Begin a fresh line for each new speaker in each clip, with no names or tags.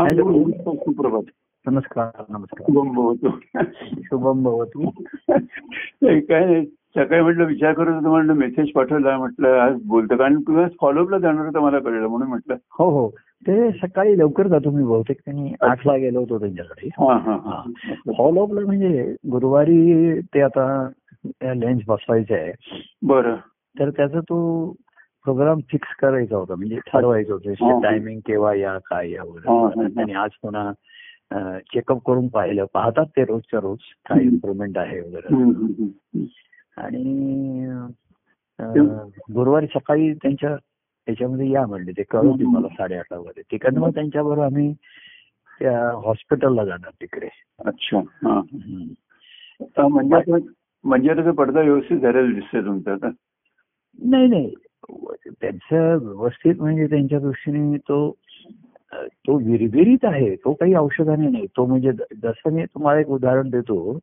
Hello.
सुप्रभात.
नमस्कार नमस्कार.
शुभम भवतो.
शुभम भवतू.
काय नाही, सकाळी म्हटलं विचार करत होतो म्हटलं मेसेज पाठवला म्हटलं आज बोलतो कारण तुम्ही आज फॉलोअपला जाणार होतं मला कळलं म्हणून म्हटलं.
हो हो. ते सकाळी लवकर जातो मी बहुतेक. त्यांनी आठला गेलो होतो त्यांच्याकडे
हा हा हा.
हा. फॉलोअपला म्हणजे गुरुवारी ते आता लेन्स बसवायचे आहे.
बरं.
तर त्याचा तो प्रोग्राम फिक्स करायचा होता. म्हणजे ठरवायचं. होतं टायमिंग केव्हा या काय या वगैरे. त्यांनी आज पुन्हा चेकअप करून पाहिलं. पाहतात ते रोजच्या रोज काय. इम्प्रुव्हमेंट आहे वगैरे. आणि गुरुवारी सकाळी त्यांच्या याच्यामध्ये या म्हणले. ते कळवते मला साडेआठला वगैरे. तिकडनं मग त्यांच्याबरोबर आम्ही त्या हॉस्पिटलला जाणार तिकडे.
अच्छा म्हणजे म्हणजे त्याचा पडदा व्यवस्थित झालेला दिसतोय तुमचा
नाही नाही. त्यांचं व्यवस्थित म्हणजे त्यांच्या दृष्टीने तो तो विरविरीत आहे तो काही औषधाने नाही. तो म्हणजे जसं मी तुम्हाला एक उदाहरण देतो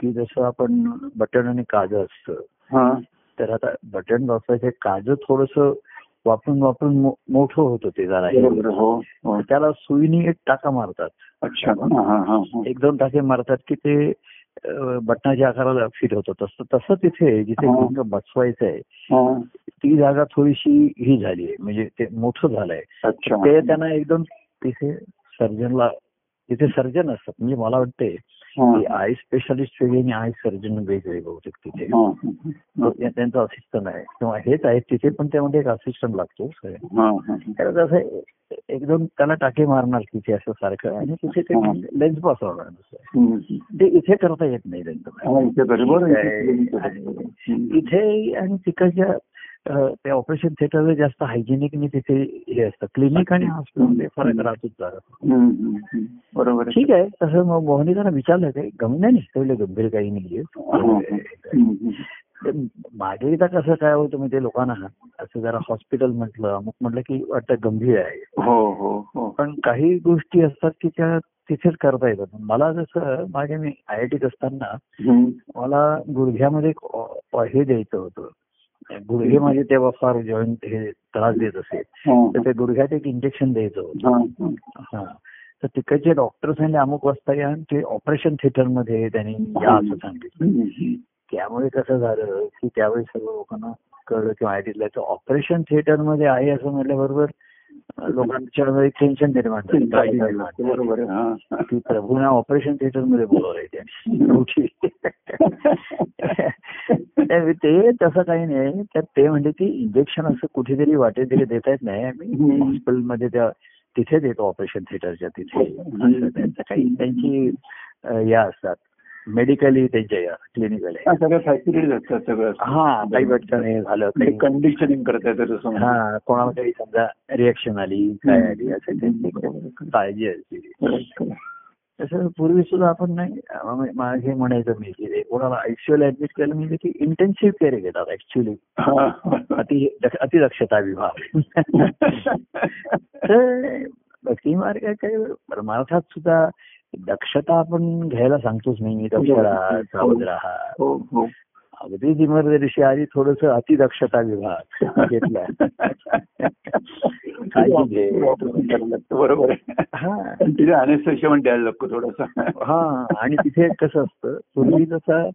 की जसं आपण बटन आणि काज असतं.
हा.
तर आता बटन वापरायचं काज थोडस वापरून वापरून मोठं होतं ते जरा. हे. त्याला सुईनी एक टाका मारतात.
अच्छा हा हा हा हा.
एक दोन टाके मारतात की ते बटनाच्या आकाराला फिट होतं तसं तसं तिथे जिथे. लिंग बसवायचं आहे. ती जागा थोडीशी ही झाली आहे म्हणजे ते मोठं झालंय ते त्यांना एकदम तिथे सर्जनला तिथे सर्जन असतात म्हणजे मला वाटते. की आय स्पेशालिस्ट वेगळे आणि आय सर्जन वेगळे बहुतेक तिथे त्यांचा असिस्टंट आहे किंवा हेच आहे तिथे पण त्यामध्ये एक असिस्टंट लागतो. तर असं एकदम त्याला टाके मारणार तिथे असं सारखं आणि तिथे ते. लेन्स बसवणार
हम्म.
ते इथे करता येत नाही
हा, इथे.
आणि तिकडच्या ते ऑपरेशन थिएटर जास्त हायजेनिकने तिथे हे असतं. क्लिनिक आणि हॉस्पिटलमध्ये फरक राहतोच
हम्म. बरोबर.
ठीक आहे. तसं मग मोहनी त्यांना विचारलं काही गंभीर नाही गंभीर काही नाहीये. मागे एकदा कसं काय होतं म्हणजे लोकांना असं जरा हॉस्पिटल म्हटलं अमुक म्हटलं की वाटतं गंभीर आहे.
हो हो हो.
पण काही गोष्टी असतात की त्या तिथेच करता येतात. मला जसं मागे मी आय आय टीत असताना. मला गुडघ्यामध्ये हे द्यायचं होतं. गुडघे माझे तेव्हा फार जॉईंट हे त्रास देत असे.
हा,
तर ते गुडघ्यात एक इंजेक्शन द्यायचं होतं.
हा,
तर तिकडचे डॉक्टर सांगले अमुक वाजता या ते ऑपरेशन थिएटरमध्ये त्यांनी या असं सांगितलं. त्यामुळे कसं झालं की त्यावेळी सर्व लोकांना कळलं किंवा तर ऑपरेशन थिएटरमध्ये आहे असं म्हटल्याबरोबर लोकांच्या टेन्शन निर्माण. की प्रभूना ऑपरेशन थिएटरमध्ये बोलवलंय त्यांनी. तर ते तसं काही नाही. तर ते म्हणजे की इंजेक्शन असं कुठेतरी वाटेतरी देता येत नाही. आम्ही. हॉस्पिटलमध्ये त्या तिथे देतो ऑपरेशन थिएटरच्या तिथे. काही त्यांची या असतात. मेडिकली त्यांच्या या क्लिनिकल
हा, सगळ्या फॅसिलिटीज असतात सगळं.
हा काही हे झालं काही
कंडिशनिंग करता येतं
हा कोणाला काही समजा रिएक्शन आली काय आली असं त्यांची काळजी असते. तसं पूर्वी सुद्धा आपण नाही मागे म्हणायचं मी की कोणाला आयसीयूला ऍडमिट केलं म्हणजे की इंटेन्सिव्ह केअर घेतात ऍक्च्युली
हा.
अति अतिदक्षता विभाग. तर भक्ती मार्ग काय परमार्थात सुद्धा दक्षता आपण घ्यायला सांगतोच नाही दक्ष राहा सावध राहा
हो
अगदी इमर्जन्सी आली थोडस अतिदक्षता विभाग घेतला.
बरोबर
हा.
तिथे अनेस्थेशिया पण द्यायला लागतो थोडासा.
हा आणि तिथे कसं असतं पूर्वी जसं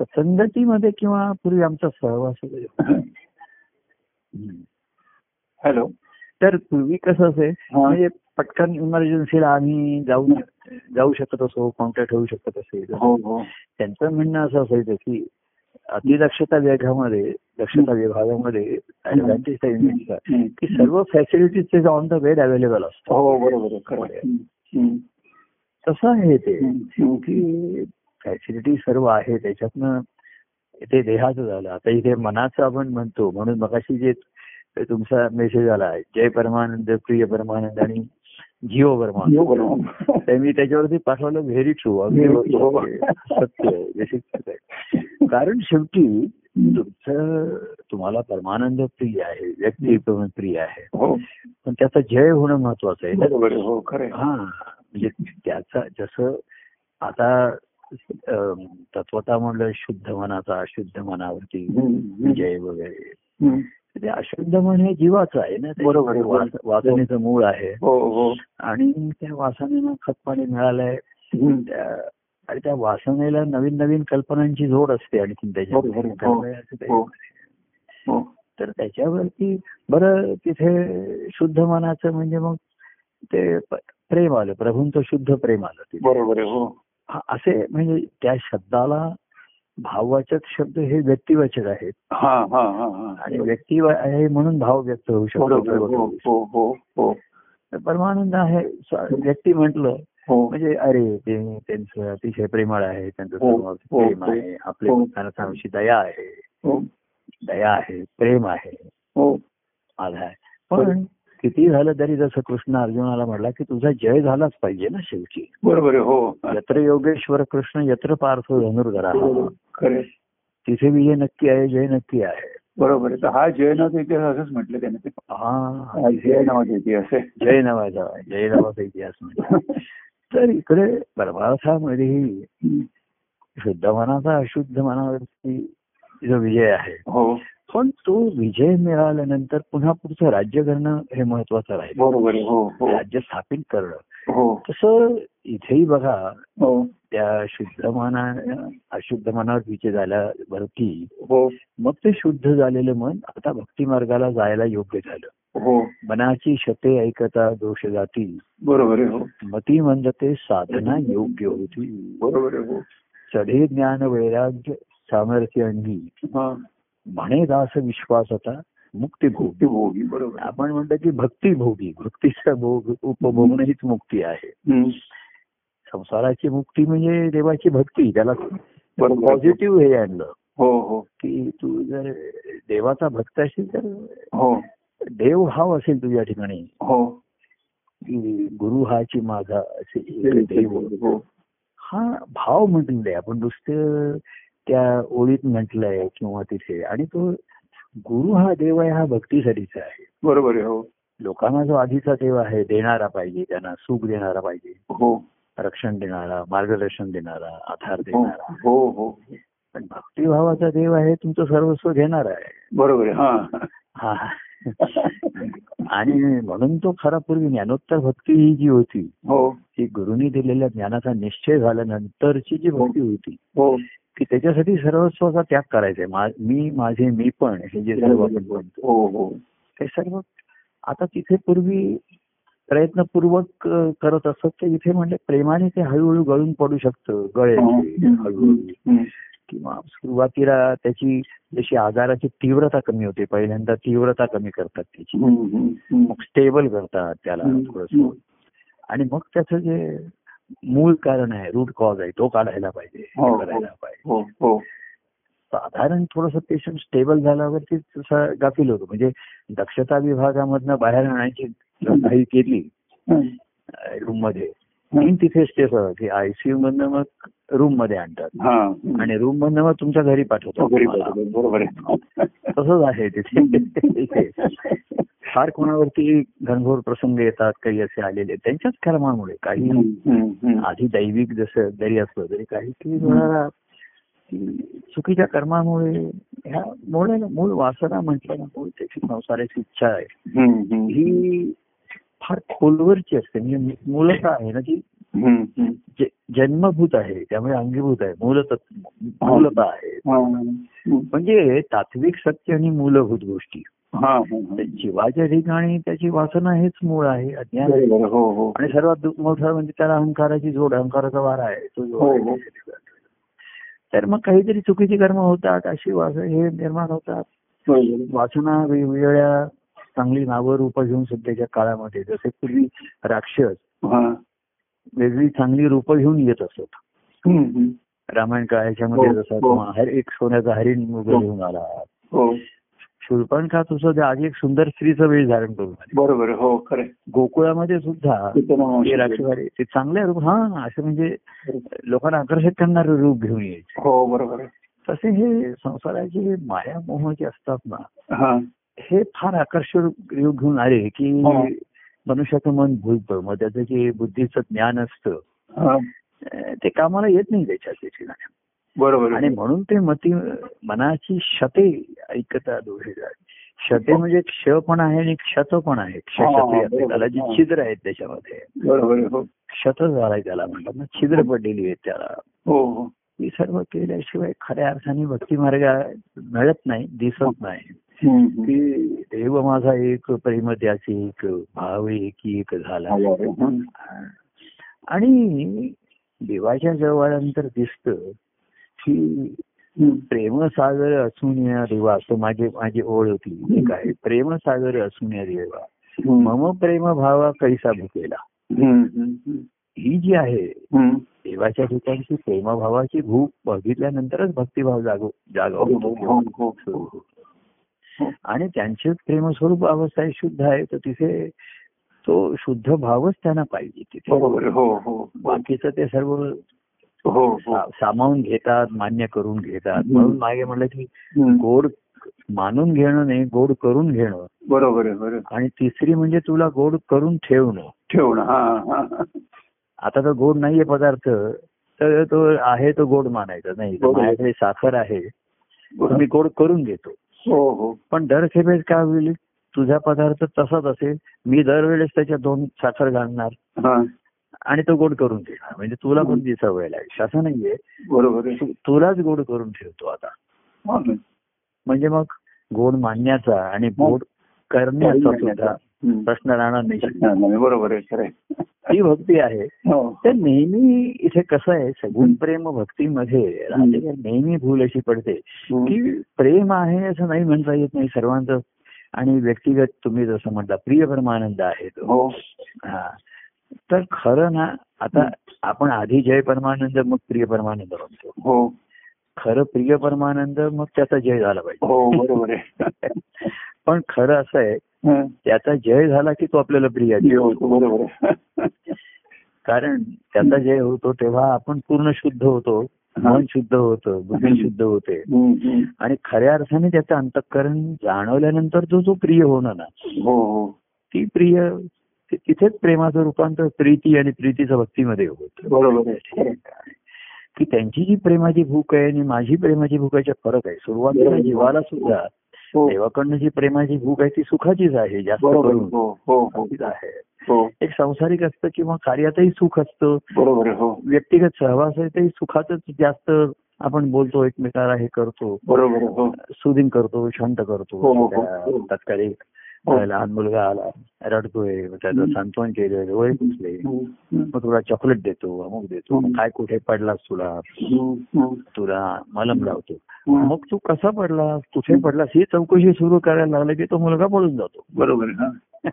संगतीमध्ये किंवा पूर्वी आमचा सहवास.
हॅलो.
तर पूर्वी कसं असे
हा.
म्हणजे पटकन इमर्जन्सीला आम्ही जाऊ जाऊ शकत असो कॉन्टॅक्ट होऊ शकत असेल
हो हो.
त्यांचं म्हणणं असं असायचं की अतिदक्षता विभागामध्ये दक्षता विभागामध्ये. की सर्व facilities on the bed available असतात.
हो.
तसं आहे ते. की फॅसिलिटी सर्व आहे त्याच्यातनं ते देहाचं झालं. आता इथे मनाचं आपण म्हणतो म्हणून मगाशी जे तुमचा मेसेज आला जय परमानंद प्रिय परमानंद आणि जिओ
बरोबर.
तर मी त्याच्यावरती पाठवलं व्हेरी ट्रू अगदी. सत्य. कारण शेवटी तुमचं तुम्हाला परमानंद प्रिय आहे व्यक्ती प्रिय आहे
हो
पण त्याचा जय होणं महत्वाचं आहे.
हो.
हा म्हणजे त्याचा जसं आता तत्वता म्हणलं शुद्ध मनाचा अशुद्ध मनावरती. जय वगैरे. ते अशुद्ध मन हे जीवाचं आहे ना
बरोबर
वासनेचं मूळ आहे.
हो हो.
आणि त्या वासनेनं खतपाणी मिळालंय. आणि त्या वासनेला नवीन नवीन कल्पनांची जोड असते
आहे.
त्याच्यामध्ये.
हो.
तर त्याच्यावरती बरं तिथे शुद्ध मनाचं म्हणजे मग ते प्रेम आलं. प्रभूंचं शुद्ध प्रेम आलं
बरोबर
असे म्हणजे त्या शब्दाला भाववाचक शब्द हे व्यक्तिवाचक आहेत.
हा हा हा हा.
आणि व्यक्ती आहे म्हणून भाव व्यक्त होऊ शकतो.
हो हो हो
परमानंद आहे व्यक्ती म्हटलं म्हणजे अरे ते त्यांचं अतिशय प्रेमळ आहे त्यांचं प्रेम. आहे आपल्या. माणसांविषयी दया आहे.
हो.
दया आहे प्रेम आहे.
हो.
आधार. पण किती झालं तरी जसं कृष्ण अर्जुनाला म्हटला की तुझा जय झालाच पाहिजे ना शेवटी.
बरोबर हो.
यत्र योगेश्वर कृष्ण यत्र पार्थ धनुर्धरा.
खरे
तिथे विजय नक्की आहे जय नक्की आहे.
बरोबर आहे. तर हा जयनाचा इतिहास असंच म्हटलं त्याने ते.
हा.
हा जय नावाचा इतिहास आहे.
जय नावाचा जय नावाचा इतिहास म्हणजे तर इकडे परमार्थामध्येही
हम्म.
शुद्ध मनाचा अशुद्ध मनावरती जो विजय आहे
हो.
पण तो विजय मिळाल्यानंतर पुन्हा पुढचं राज्य करणं हे महत्वाचं राहील.
बरोबर हो हो.
राज्य स्थापित करणं.
हो.
तसं इथेही बघा त्या शुद्ध मना अशुद्ध मनावर विजय झाल्यावरती मग ते शुद्ध झालेलं मन आता भक्ती मार्गाला जायला योग्य झालं. मनाची शते ऐकता दोष जाती.
बरोबर
मती म्हणते साधना योग्य होती.
बरोबर
चढे ज्ञान वैराग्य सामर्थ्य अंगी म्हणे दास विश्वास होता मुक्ती भोग
बरोबर.
आपण म्हणतो की भक्ती भोगी. भक्तीचा भोग उपभोगणं हीच मुक्ती आहे. संसाराची मुक्ती म्हणजे देवाची भक्ती. त्याला. पॉझिटिव्ह हे आणलं.
हो हो.
की तू जर देवाचा भक्त असेल तर
हो.
देव भाव असेल तुझ्या ठिकाणी.
हो.
की गुरु हाची माझा असे एक देव.
हो.
हा भाव म्हटलेला आहे आपण नुसतं त्या ओळीत म्हटलंय किंवा तिथे. आणि तो गुरु हा देव आहे हा भक्तीसाठीचा आहे.
बरोबर आहे हो.
लोकांना जो आधीचा देव आहे देणारा पाहिजे त्यांना सुख देणारा पाहिजे.
हो.
रक्षण देणारा मार्गदर्शन देणारा आधार
हो
देणारा.
हो हो.
पण भक्तिभावाचा देव आहे तुमचं सर्वस्व घेणार आहे.
बरोबर आहे हा.
हा. आणि म्हणून तो खरा पूर्वी ज्ञानोत्तर भक्ती ही जी होती
हो.
ती गुरुनी दिलेल्या ज्ञानाचा निश्चय झाल्यानंतरची जी भक्ती होती
हो.
की त्याच्यासाठी सर्वस्वाचा त्याग करायचा आहे मा- माझे मी पण हे जे सर्व आपण म्हणतो
हो हो
ते सर्व आता तिथे पूर्वी प्रयत्नपूर्वक करत असत तर इथे म्हणजे प्रेमाने ते हळूहळू गळून पडू शकतं गळेल ते हळूहळू. किंवा सुरुवातीला त्याची जशी आजाराची तीव्रता कमी होते पहिल्यांदा तीव्रता कमी करतात त्याची. मग स्टेबल करतात त्याला. थोडस आणि मग त्याचं जे मूळ कारण आहे रूट कॉज आहे तो काढायला पाहिजे
हो,
हे. करायला पाहिजे
हो हो
साधारण थोडस पेशंट स्टेबल झाल्यावरती तसं गाफील होतो म्हणजे दक्षता विभागामधनं बाहेर आणण्याची घाई केली. रूममध्ये आणि तिथे स्टेस की आयसीयू मधनं मग रूममध्ये आणतात.
हा.
आणि रूम मधनं मग तुमच्या घरी पाठवतात.
बरोबर
तसंच आहे तिथे. फार कोणावरती घनघोर प्रसंग येतात काही असे आलेले त्यांच्याच कर्मामुळे काही. आधी दैविक जसं जरी असलं तरी काही की चुकीच्या कर्मामुळे ह्या मूळ मूळ वासना म्हटलं ना मूळ त्याची संसाराची इच्छा आहे. ही फार खोलवरची असते. म्हणजे मूलता आहे ना ती जन्मभूत आहे त्यामुळे अंगीभूत आहे. मूलत मूलता आहे. म्हणजे तात्विक सत्य आणि मूलभूत गोष्टी. जीवाच्या ठिकाणी त्याची वासना हेच मूळ आहे अज्ञान.
हो हो.
आणि सर्वात मोठं म्हणजे त्याला अहंकाराची जोड अहंकाराचा वारा आहे तो
हो.
तर मग काहीतरी चुकीची कर्म होतात अशी वास हे निर्माण होतात. वासना वेगवेगळ्या चांगली नावं रूपं घेऊन सध्याच्या काळामध्ये जसे पूर्वी राक्षस
हा.
वेगळी चांगली रूपं घेऊन येत असत. रामायण काळाच्यामध्ये
हो,
जसा
हो.
हर एक सोन्याचा हरिण
हो.
घेऊन आला तुझं ते आधी एक सुंदर स्त्रीचं वेळ धारण करून.
बरोबर. हो खरं.
गोकुळामध्ये सुद्धा ते चांगले रूप हा असं म्हणजे लोकांना आकर्षित करणारे रूप घेऊन यायचे
हो बरोबर.
तसे हे संसाराचे माया मोह जे असतात ना
हा
हे फार आकर्षक रूप घेऊन आले की
हा.
मनुष्याचं मन भुलतं मग त्याचं जे बुद्धीचं ज्ञान असतं
हा.
ते कामाला येत नाही त्याच्या ठिकाणी
बरोबर
आणि. म्हणून ते मती मनाची शते ऐकता दोषे क्षते म्हणजे क्ष पण आहे आणि क्षत पण आहे क्ष
हा, हा,
क्षत्रिय असते.
बरोबर.
त्याला जी
हा.
छिद्र आहेत त्याच्यामध्ये
बरोबर हो
क्षत झालाय त्याला म्हणतात ना छिद्र पडलेली आहेत त्याला
हो हो
ही सर्व केल्याशिवाय खऱ्या अर्थाने भक्ती मार्ग मिळत नाही दिसत नाही. की देव माझा एक प्रेम त्याचे एक भाव एक एक झाला. आणि देवाच्या जवळनंतर दिसत की. प्रेमसागर असून या देवा असं माझी माझी ओळ होती. एक आहे. प्रेमसागर असून या देवा. मम प्रेम भावा कैसा भुकेला. ही जी आहे. देवाच्या ठिकाणची प्रेमभावाची भूक बघितल्यानंतरच भक्तिभाव जागो जागा. आणि त्यांचे प्रेमस्वरूप अवस्था आहे शुद्ध आहे तर तिथे तो शुद्ध भावच त्यांना पाहिजे तिथे.
हो हो.
बाकीचं ते सर्व
हो हो.
सामावून घेतात मान्य करून घेतात. म्हणून मागे म्हणलं की. गोड मानून घेणं नाही गोड करून घेणं.
बरोबर
आणि तिसरी म्हणजे तुला गोड करून ठेवणं.
ठेवणं हा हा.
आता तर गोड नाहीये पदार्थ तर तो आहे तो गोड मानायचा. नाही. माझ्याकडे साखर आहे. मी गोड करून घेतो.
हो हो.
पण दर खेपेस काय होईल? तुझा पदार्थ तसाच असेल मी दरवेळेस त्याच्यात दोन साखर घालणार.
हा.
आणि तो गोड करून देणार. म्हणजे तुला पण ती सवय लागेल. असं नाहीये.
बरोबर
तुलाच गोड करून ठेवतो आता. म्हणजे मग गोड मानण्याचा आणि गोड करण्याचा सुद्धा. प्रश्न राहणार नाही.
हा, बरोबर आहे.
ती भक्ती आहे
हो.
तर नेहमी इथे कसं आहे सगुण प्रेम भक्तीमध्ये नेहमी भूल अशी पडते. की प्रेम आहे असं नाही म्हणता येत नाही सर्वांचं. आणि व्यक्तिगत तुम्ही जसं म्हटलं प्रिय परमानंद आहे तो
हो.
हा. तर खरं ना आता आपण आधी जय परमानंद मग प्रिय परमानंद म्हणतो.
हो.
खरं प्रिय परमानंद मग त्याचा जय झाला पाहिजे.
हो बरोबर आहे.
पण खरं असं आहे
हा.
त्याचा जय झाला की तो आपल्याला प्रिय
बरोबर
कारण त्याचा जय होतो तेव्हा आपण पूर्ण शुद्ध होतो मन शुद्ध होतं बुद्धी शुद्ध होते. आणि खऱ्या अर्थाने त्याचं अंतःकरण जाणवल्यानंतर जो जो प्रिय होणं ना
हो हो.
ती प्रिय तिथेच प्रेमाचं रूपांतर प्रीती आणि प्रीतीचं भक्तीमध्ये होत.
बरोबर.
की त्यांची जी प्रेमाची भूक आहे आणि माझी प्रेमाची भूक आहे फरक आहे सुरुवातीला. जीवाला सुद्धा देवाकडनं जी प्रेमाची भूक आहे ती सुखाचीच आहे जास्त करून.
हो हो हो.
आहे.
हो.
एक संसारिक असतं किंवा कार्यातही सुख असतं.
हो.
व्यक्तिगत सहवास आहे ते सुखातच जास्त आपण बोलतो एकमेकाला हे करतो.
हो.
सुदिन करतो शांत करतो.
हो, हो, हो. हो.
लहान मुलगा आला रडतोय त्याचं. सांत्वन केलं डोळे पुसले
हम्म, हम्म.
मग तुला चॉकलेट देतो अमुक देतो. काय कुठे पडलास तुला. तुला मलम लावतो. मग तू कसा पडलास कुठे पडलास ही चौकशी सुरू करायला लागली की तो मुलगा पळून जातो
बरोबर हा.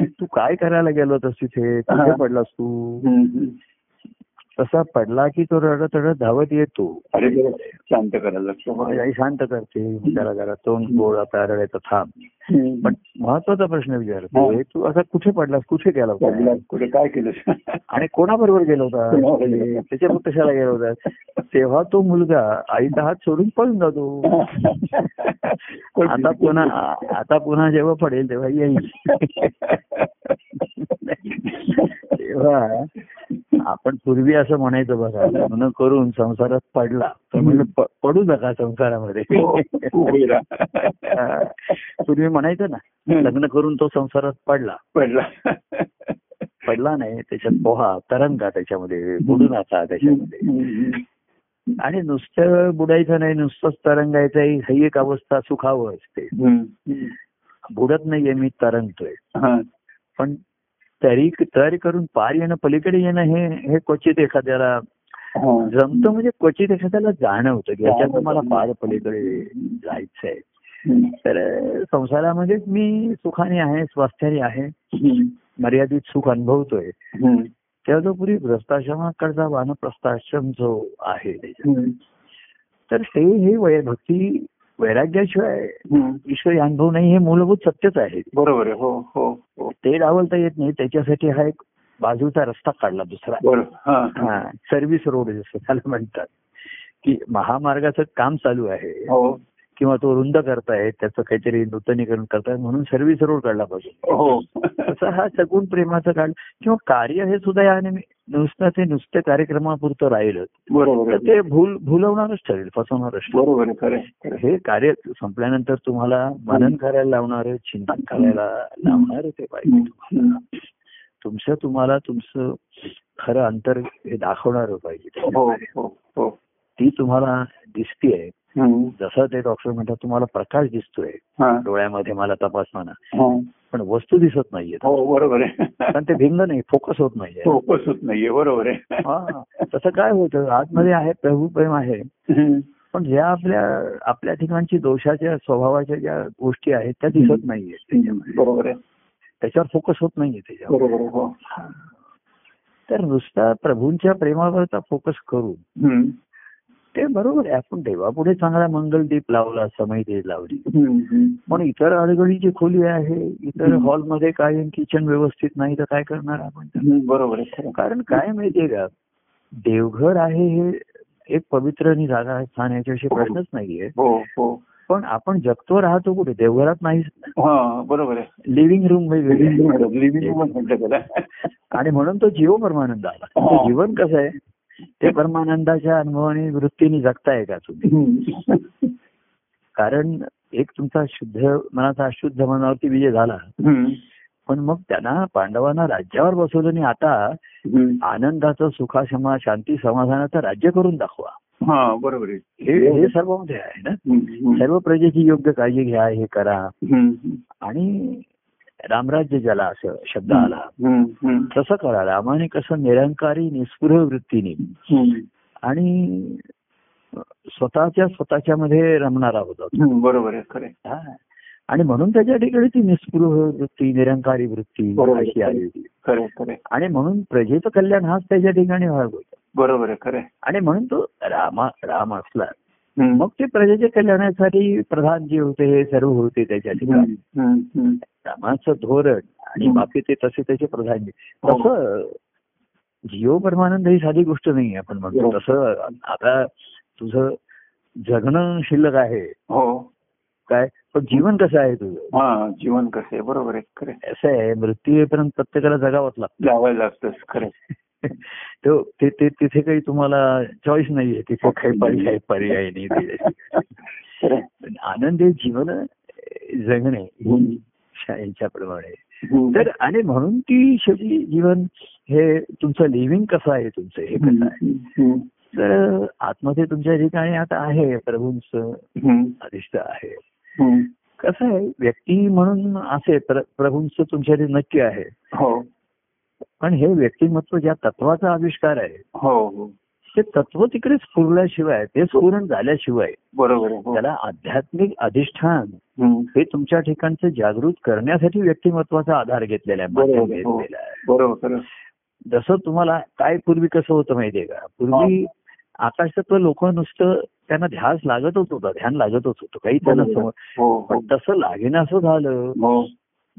तू काय करायला गेलो होतास तिथे कुठे
हा.
पडलास तू. तसा पडला की तो रडत रडत धावत येतो.
अरे. शांत करायला
आई शांत करते. त्याला जरा तोंड आता रडायचं थांब. पण महत्त्वाचा प्रश्न विचारतो तू असा कुठे पडलास? कुठे गेला होता?
कुठे काय केलं?
आणि कोणाबरोबर गेलो होता?
गेला?
त्याच्यावर कशाला गेला होता. तेव्हा तो मुलगा आईचा हात सोडून पळून जातो. आता पुन्हा आता पुन्हा जेव्हा पडेल तेव्हा येईल तेव्हा आपण पूर्वी असं म्हणायचं बघा लग्न करून संसारात पडला तर म्हणलं प- पडू नका संसारामध्ये
हो, राहा.
हा. पूर्वी म्हणायचं ना लग्न करून तो संसारात पडला
पडला
पडला नाही त्याच्यात पोहा तरंगा त्याच्यामध्ये बुडू नका त्याच्यामध्ये. आणि नुसतं बुडायचं नाही नुसतंच तरंगायचं ही ही एक अवस्था सुखावं असते. बुडत नाहीये मी तरंगतोय
हा.
पण तरी तरी करून पार येणं पलीकडे येणं हे हे क्वचित एखाद्याला
हा.
जमतं म्हणजे क्वचित एखाद्याला जाणवतं की याच्यात मला पार पलीकडे जायचंय
हम्म.
तर संसारामध्ये मी सुखाने आहे स्वास्थ्याने आहे. मर्यादित सुख अनुभवतोय. तेव्हा जो पूर्वी भ्रष्टाश्रमाकडचा वानप्रस्थाश्रम जो आहे. तर हे हे वय भक्ती वैराग्याशिवाय. ईश्वरी अनुभव नाही हे मूलभूत सत्यच आहे.
बरोबर आहे. हो हो हो.
ते डावलता येत नाही त्याच्यासाठी हा एक बाजूचा रस्ता काढला दुसरा.
बरोबर हा हा.
हा सर्व्हिस रोड जसं त्याला म्हणतात. की महामार्गाचं काम चालू आहे.
हो.
किंवा तो रुंद करतायत त्याचं काहीतरी नूतनीकरण करतायत म्हणून सर्व्हिस रोड काढला पाहिजे.
हो.
तसा हा सगुण प्रेमाचा काढ किंवा कार्य हे सुद्धा या नुसतं ते नुसतं कार्यक्रमापुरतं राहिलं.
बरोबर
तर ते भूल भुलवणारच ठरेल फसवणारच
बरोबर.
हे कार्य संपल्यानंतर तुम्हाला मनन करायला लावणार चिंतन करायला लावणार ते पाहिजे. तुमचं तुम्हाला तुमचं खरं अंतर हे दाखवणार पाहिजे.
हो हो हो.
ती तुम्हाला दिसतीये. जसं ते डॉक्टर म्हणतात तुम्हाला प्रकाश दिसतोय. डोळ्यामध्ये मला तपासताना. पण वस्तू दिसत नाहीये.
हो बरोबर आहे.
कारण ते भिंग नाही फोकस होत नाहीये.
फोकस होत नाहीये बरोबर आहे.
हा. तसं काय होतं आतमध्ये आहे प्रभू प्रेम आहे. पण ज्या आपल्या आपल्या ठिकाणची दोषाच्या स्वभावाच्या ज्या गोष्टी आहेत त्या दिसत नाहीये त्याच्यामध्ये.
बरोबर आहे.
त्याच्यावर फोकस होत नाहीये त्याच्यावर.
हो.
तर नुसता प्रभूंच्या प्रेमावरचा फोकस करून. ते बरोबर आहे. आपण देवापुढे चांगला मंगलदीप लावला समयदीप लावली. पण इतर अडगळीची खोली आहे इतर. हॉलमध्ये काय किचन व्यवस्थित नाही तर काय करणार आपण
बरोबर आहे.
कारण काय माहितीये का? देवघर आहे हे एक पवित्र आणि जागा आहे, स्थान याच्याविषयी प्रश्नच नाहीये.
हो हो.
पण आपण जगतो राहतो कुठे? देवघरात नाही
हा बरोबर आहे.
Living room.
लिव्हिंग रूम
आणि म्हणून तो जीव परमानंद आला
हा.
जीवन कसं आहे? ते परमानंदाच्या अनुभवाने वृत्तीने जगताय का तुम्ही. कारण एक तुमचा शुद्ध मनाचा अशुद्ध मनावरती विजय झाला. पण मग त्यांना पांडवांना राज्यावर बसवलं आणि आता. आनंदाचं सुखाशमा शांती समाधानाचं राज्य करून दाखवा
हा बरोबर
हे हे सर्वांमध्ये आहे ना. सर्व प्रजेची योग्य काळजी घ्या हे करा. आणि रामराज्य ज्याला असं शब्द आला. तसं करा रामाने कसं निरंकारी निस्पृह वृत्तीने. आणि स्वतःच्या स्वतःच्या मध्ये रमणारा होता.
बरोबर आहे.
आणि म्हणून त्याच्या ठिकाणी ती निस्पृह वृत्ती निरंकारी वृत्ती. अशी आली होती. आणि म्हणून प्रजेचं कल्याण हाच त्याच्या ठिकाणी व्हावं होतं
बरोबर आहे.
आणि म्हणून तो रामा राम असला. मग ते प्रजेच्या कल्याणासाठी प्रधान जे होते हे सर्व होते त्याच्या ठिकाणी रामाचं धोरण आणि. बाकी ते तसे त्याचे प्रधान
हो.
तसं जीव परमानंद ही साधी गोष्ट नाही आपण म्हणतो.
बरोबर.
तसं आता तुझं जगणं शिल्लक आहे.
हो.
काय? पण जीवन कसं आहे तुझं?
हा जीवन कसं आहे? बरोबर आहे खरं.
असं आहे मृत्यू येईपर्यंत प्रत्येकाला जगावंच लागतं.
लावायला लागतंच खरं.
तो ते तिथे काही तुम्हाला चॉईस नाहीये तिथे काही पर्याय पर्याय नाही आनंदी जीवन जगणे यांच्याप्रमाणे
हम्म.
तर आणि म्हणून ती शेवटी जीवन हे तुमचं लिव्हिंग कसं आहे तुमचं हे कसं आहे. तर आतमध्ये तुमच्या ठिकाणी आता आहे प्रभूंचं. अधिष्ठ आहे. कसं आहे व्यक्ती म्हणून असे प्र- प्रभूंचं तुमच्याकडे नक्की आहे
हो
पण हे व्यक्तिमत्व ज्या तत्वाचा आविष्कार आहे
हो हो
ते तत्व तिकडे स्फुरल्याशिवाय ते स्फुरण झाल्याशिवाय
बरोबर आहे हो.
त्याला आध्यात्मिक अधिष्ठान. हे तुमच्या ठिकाणचं जागृत करण्यासाठी व्यक्तिमत्वाचा आधार घेतलेला आहे
बरोबर, हो.
घेतलेला आहे
बरोबर खरं
जसं तुम्हाला काय पूर्वी कसं होतं माहितीये का पूर्वी आकाशातलं लोक नुसतं त्यांना ध्यास लागतच होता ध्यान लागतच होतं काही त्यांना. समज
हो
पण तसं लागेनासं झालं
हो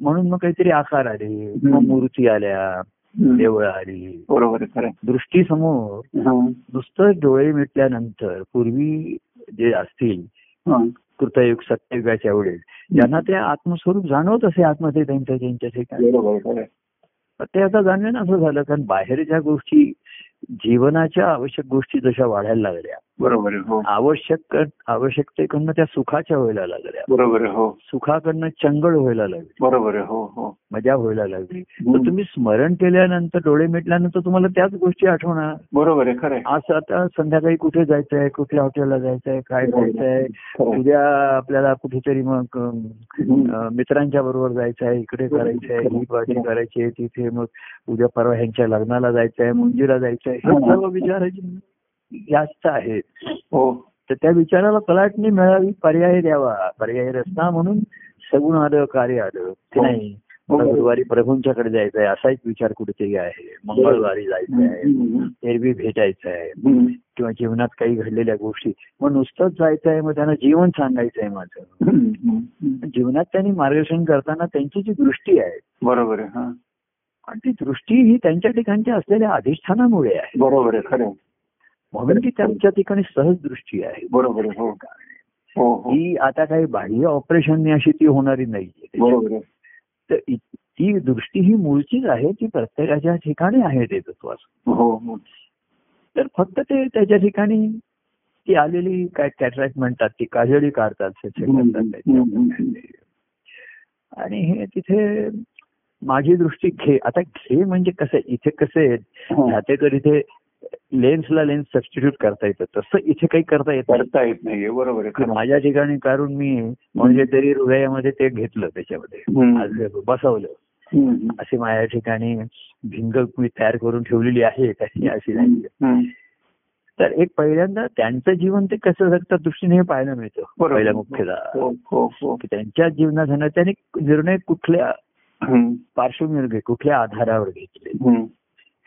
म्हणून मग काहीतरी आकार आले. मग मूर्ती आल्या. देवळ आली
बरोबर.
दृष्टी समोर
हं.
नुसतं डोळे मिटल्यानंतर पूर्वी जे असतील
हं.
कृतयुग सत्ययुगाच्या वेळेस ज्यांना ते आत्मस्वरूप जाणवत असे आतमध्ये त्यांच्या त्यांच्या ठिकाणी. ते आता जाणवेन असं झालं कारण बाहेरच्या गोष्टी जीवनाच्या आवश्यक गोष्टी जशा वाढायला लागल्या
बरोबर आहे हो.
आवश्यक आवश्यकतेकडनं त्या सुखाच्या व्हायला लागल्या.
बरोबर आहे हो.
सुखाकडनं चंगळ व्हायला लागली.
बरोबर आहे हो हो.
मजा व्हायला लागली. तर. तुम्ही स्मरण केल्यानंतर डोळे मिटल्यानंतर तुम्हाला त्याच गोष्टी आठवणार.
बरोबर आहे खरं आहे.
आज आता संध्याकाळी कुठे जायचंय कुठल्या हॉटेलला जायचंय काय जायचंय?
आहे.
उद्या आपल्याला कुठेतरी मग मित्रांच्या बरोबर जायचंय इकडे करायचंय ही पार्टी करायची आहे, तिथे मग उद्या परवा ह्यांच्या लग्नाला जायचंय मुंजीला जायचंय हे. सर्व विचाराची जास्त आहेत
हो.
तर त्या विचाराला कलाटणी मिळावी पर्याय द्यावा. पर्याय रस्ता म्हणून सगुण आलं कार्य आलं ते
हो.
नाही मला गुरुवारी प्रभूंच्याकडे जायचंय असा एक विचार कुठेतरी आहे. मंगळवारी जायचं आहे. एरवी भेटायचं आहे. किंवा जीवनात काही घडलेल्या गोष्टी. मग नुसतंच जायचं आहे मग त्यांना जीवन सांगायचं आहे माझं. जीवनात त्यांनी मार्गदर्शन करताना त्यांची जी दृष्टी आहे.
बरोबर आहे हा.
आणि ती दृष्टी ही त्यांच्या ठिकाणच्या असलेल्या अधिष्ठानामुळे आहे.
बरोबर आहे खरं आहे.
म्हणून ती त्यांच्या ठिकाणी सहज दृष्टी आहे.
बरोबर हो. हो हो.
ही आता काही बाह्य ऑपरेशनने अशी ती होणारी नाहीये. तर ती दृष्टी ही मूळचीच आहे ती प्रत्येकाच्या ठिकाणी आहे ते तत्वास तर फक्त ते त्याच्या ठिकाणी ती आलेली काय कॅटरॅक्ट म्हणतात ती काजळी काढतात. आणि हे तिथे माझी दृष्टी घे आता घे म्हणजे कसं इथे कसं आहे?
हा.
ह्यातेकर इथे लेन्सला लेन्स सबस्टिट्यूट करता येतं. तसं इथे काही करता येत नाही.
करता येत नाहीये. बरोबर आहे.
माझ्या ठिकाणी कारण मी म्हणजे तरी हृदयामध्ये ते घेतलं त्याच्यामध्ये. बसवलं. अशी माझ्या ठिकाणी भिंग मी तयार करून ठेवलेली आहे. काही अशी नाही. तर एक पहिल्यांदा त्यांचं जीवन ते कसं जगतात दृष्टीने हे पाहायला मिळतं. पहिल्या मुख्यतः.
हो हो हो.
त्यांच्या जीवनात त्यांनी निर्णय कुठल्या. पार्श्वभूमीवर घे कुठल्या आधारावर घेतले.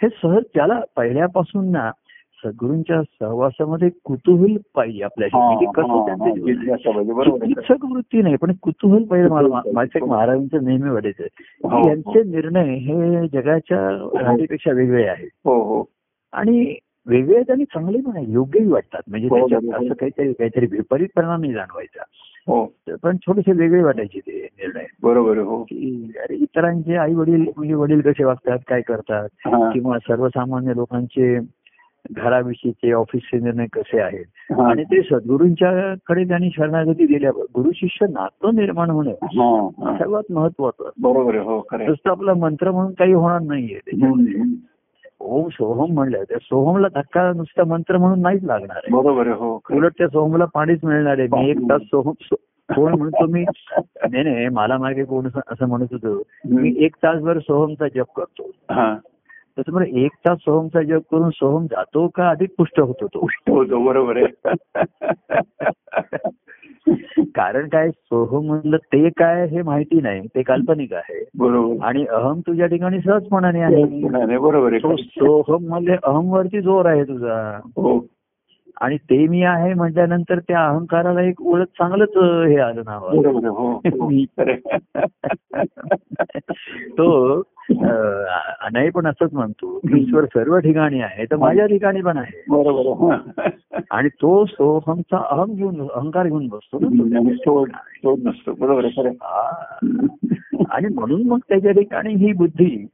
हे सहज त्याला पहिल्यापासून ना सद्गुरूंच्या सहवासामध्ये कुतूहल पाहिजे आपल्याशी.
हा,
म्हणजे
हा,
कसं त्यांचं
हा.
वृत्ती नाही पण कुतूहल पाहिजे मला. माझं एक महाराजांचं नेहमी वाटायचं
हो,
की यांचे निर्णय हे जगाच्या राहणीपेक्षा वेगळे आहेत.
हो हो.
आणि वेगळे आहेत आणि चांगले पण आहे योग्यही वाटतात. म्हणजे
हो,
त्याच्यात. असं काहीतरी काहीतरी विपरीत परिणाम नाही जाणवायचा.
हो.
पण थोडेसे वेगळे वाटायचे ते निर्णय.
बरोबर हो.
अरे इतरांचे आई वडील म्हणजे वडील कसे वागतात काय करतात. किंवा सर्वसामान्य लोकांचे घराविषयीचे ऑफिसचे निर्णय कसे आहेत. आणि ते सद्गुरूंच्या कडे त्यांनी शरणागती दिल्यावर गुरु शिष्य नातं निर्माण होणं. सर्वात महत्वाचं
बरोबर हो
आपला मंत्र म्हणून काही होणार नाहीये. ओम सोहम म्हणलं त्या सोहमला धक्का नुसता मंत्र म्हणून नाहीच लागणार आहे.
बरोबर हो.
उलट त्या सोहमला पाणीच मिळणार आहे. मी एक तास सोहम कोण म्हणतो मी नाही नाही मला मागे कोण असं- म्हणत होतो. मी एक तासभर सोहमचा जप करतो.
हा.
तसं मला एक तास सोहमचा जप करून सोहम जातो का अधिक पुष्ट होतो तो?
होतो बरोबर आहे.
कारण काय? सोहम म्हणलं ते काय हे माहिती नाही. ते काल्पनिक आहे.
बरोबर.
आणि अहम तुझ्या ठिकाणी सहजपणाने आहे.
बरोबर
सोहम म्हणजे अहम वरती जोर आहे तुझा.
हो.
आणि ते मी आहे म्हटल्यानंतर त्या अहंकाराला एक ओळख चांगलंच हे आलं नाव
हो.
तो नाही पण असंच म्हणतो ईश्वर सर्व ठिकाणी आहे तर माझ्या ठिकाणी पण आहे
बरोबर आहे.
आणि तो सोहमचा अहम घेऊन अहंकार घेऊन बसतो ना
नसतो बरोबर.
हा. आणि म्हणून मग त्याच्या ठिकाणी ही बुद्धी.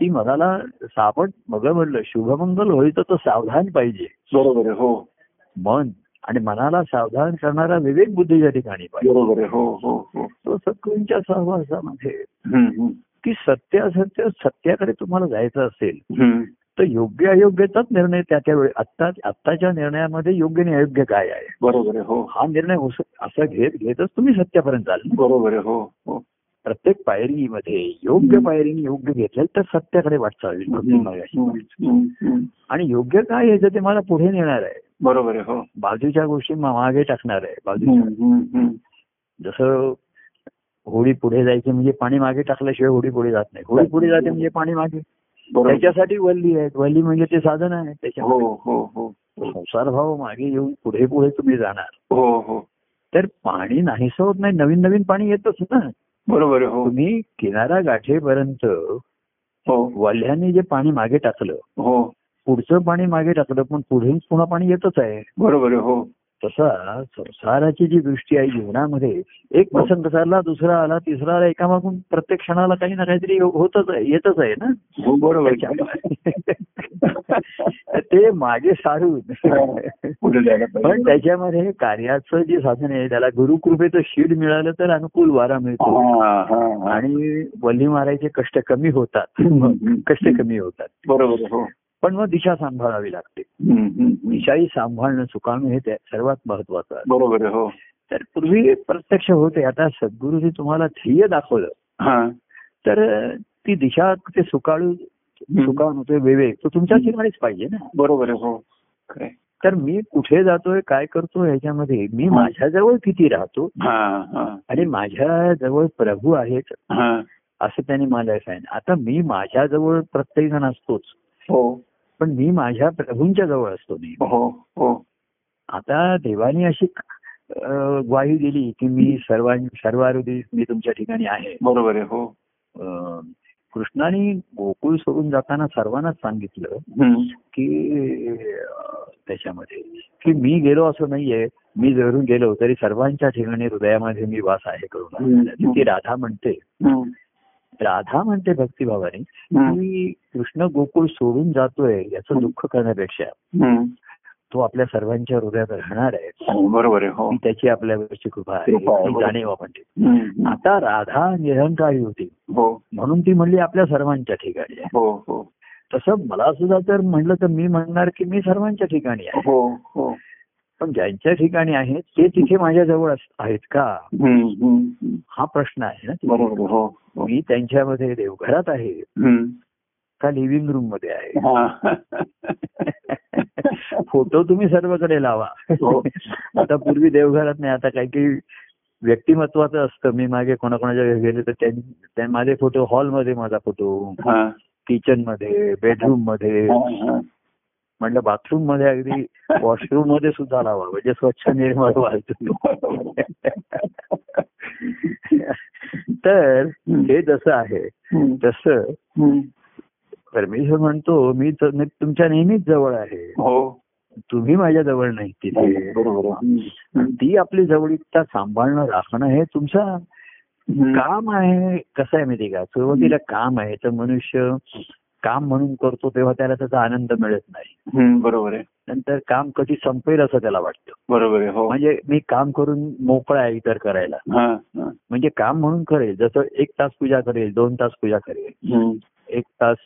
ती मनाला सापड मग म्हणलं शुभमंगल होईल तर सावधान पाहिजे
बरोबर हो
मन आणि मनाला सावधान करणारा विवेक बुद्धीच्या ठिकाणी पाहिजे
बरोबर हो हो हो
तो सद्गुरूंच्या सहवासामध्ये. की सत्य असत्य सत्याकडे तुम्हाला जायचं असेल. तर योग्य अयोग्याचाच निर्णय त्या त्या वेळी. आत्ता आत्ताच्या निर्णयामध्ये योग्य आणि अयोग्य काय आहे?
बरोबर हो.
हा निर्णय असा घेत घेतच तुम्ही सत्यापर्यंत आल
बरोबर हो हो.
प्रत्येक पायरीमध्ये योग्य पायरीने योग्य घेतलं तर सत्याकडे वाटचाल. आणि योग्य काय आहे ते मला पुढे नेणार आहे.
बरोबर आहे हो.
बाजूच्या गोष्टी मागे टाकणार आहे बाजूच्या. जसं होडी पुढे जायची म्हणजे पाणी मागे टाकल्याशिवाय होडी पुढे जात नाही. होडी पुढे जाते म्हणजे पाणी मागे. त्याच्यासाठी वल्ली आहेत. वल्ली म्हणजे ते साधन आहे
हो
त्याच्यामध्ये.
हो हो
संसार भाव मागे येऊन पुढे पुढे तुम्ही जाणार.
हो हो.
तर पाणी नाहीसं होत नाही. नवीन नवीन पाणी येतच ना.
बरोबर हो.
तुम्ही किनारा गाठेपर्यंत
हो.
वल्ह्यांनी जे पाणी मागे टाकलं
हो.
पुढचं पाणी मागे टाकलं पण पुढे पुन्हा पाणी येतच आहे.
बरोबर हो.
तसा संसाराची जी दृष्टी आहे जीवनामध्ये एक प्रसंग चालला दुसरा आला तिसरा आला एकामागून प्रत्येक क्षणाला काही ना काहीतरी होतच आहे येतच आहे ना?
हो बरोबर.
ते मागे सारून. पण त्याच्यामध्ये कार्याचं जे साधन आहे त्याला गुरुकृपेचं शीड मिळालं तर अनुकूल वारा मिळतो.
हा, हा, हा.
आणि वल्ली मारायचे कष्ट कमी होतात. कष्ट कमी होतात.
बरोबर हो.
पण मग दिशा सांभाळावी लागते. दिशाही सांभाळणं चुकाणं हे सर्वात महत्वाचं आहे
बरोबर आहे हो.
तर पूर्वी प्रत्यक्ष होते. आता सद्गुरूजी तुम्हाला ध्येय दाखवलं.
हा.
तर ती दिशा ते सुकाळू सुकावून होते विवेक तो तुमच्या ठिकाणीच पाहिजे ना.
बरोबर आहे हो.
तर मी कुठे जातोय काय करतोय ह्याच्यामध्ये मी माझ्याजवळ किती राहतो? आणि माझ्या जवळ प्रभू आहेत.
हा.
असं त्यांनी मला सांगितलं. आता मी माझ्याजवळ प्रत्येक जण असतोच.
हो.
पण मी माझ्या प्रभूंच्या जवळ असतो मी
हो हो.
आता देवानी अशी ग्वाही दिली की मी सर्वां सर्वारुदी मी तुमच्या ठिकाणी आहे.
बरोबर आहे हो.
कृष्णाने गोकुळ सोडून जाताना सर्वांनाच सांगितलं. की त्याच्यामध्ये की मी गेलो असं नाहीये. मी जरून गेलो तरी सर्वांच्या ठिकाणी हृदयामध्ये मी वास आहे करून ती राधा म्हणते. राधा म्हणते भक्तिभावाने. की कृष्ण गोकुळ सोडून जातोय याचं दुःख करण्यापेक्षा. तो आपल्या सर्वांच्या हृदयात राहणार आहे
हो, बरोबर आहे हो
त्याची आपल्यावरची कृपा आहे. जाणीव आपण. आता राधा निरंकारी होती
हो
म्हणून ती म्हणली आपल्या सर्वांच्या ठिकाणी आहे
हो हो
तसं मला सुद्धा जर म्हणलं तर मी म्हणणार की मी सर्वांच्या ठिकाणी आहे
हो हो
पण ज्यांच्या ठिकाणी आहेत ते तिथे माझ्या जवळ आहेत का. हा प्रश्न आहे ना. मी त्यांच्यामध्ये देवघरात आहे. का लिव्हिंग रूममध्ये आहे
हा.
फोटो तुम्ही सर्वकडे लावा
हो.
आता पूर्वी देवघरात नाही आता काही काही व्यक्तिमत्वाचं असतं मी मागे कोणाकोणाच्या घरी गेले तर माझे फोटो हॉलमध्ये माझा फोटो
हा. किचनमध्ये बेडरूममध्ये.
म्हणलं बाथरूममध्ये अगदी वॉशरूममध्ये सुद्धा लावा म्हणजे स्वच्छ निर्मळ व्हायचं तर हे जसं आहे. तसं. परमेश्वर म्हणतो मी तुमच्या नेहमीच जवळ आहे
हो
तुम्ही माझ्या जवळ नाही तिथे.
हम्म.
ती आपली जवळीकता सांभाळणं राखणं हे तुमचं. काम आहे कसं आहे माहिती का सुरुवातीला काम आहे तर मनुष्य काम म्हणून करतो तेव्हा त्याला त्याचा आनंद मिळत नाही.
बरोबर आहे.
नंतर काम कधी संपेल असं त्याला वाटतं.
बरोबर आहे हो.
म्हणजे मी काम करून मोकळा आहे इतर करायला. म्हणजे काम म्हणून करेल जसं एक तास पूजा करेल दोन तास पूजा करेल. एक तास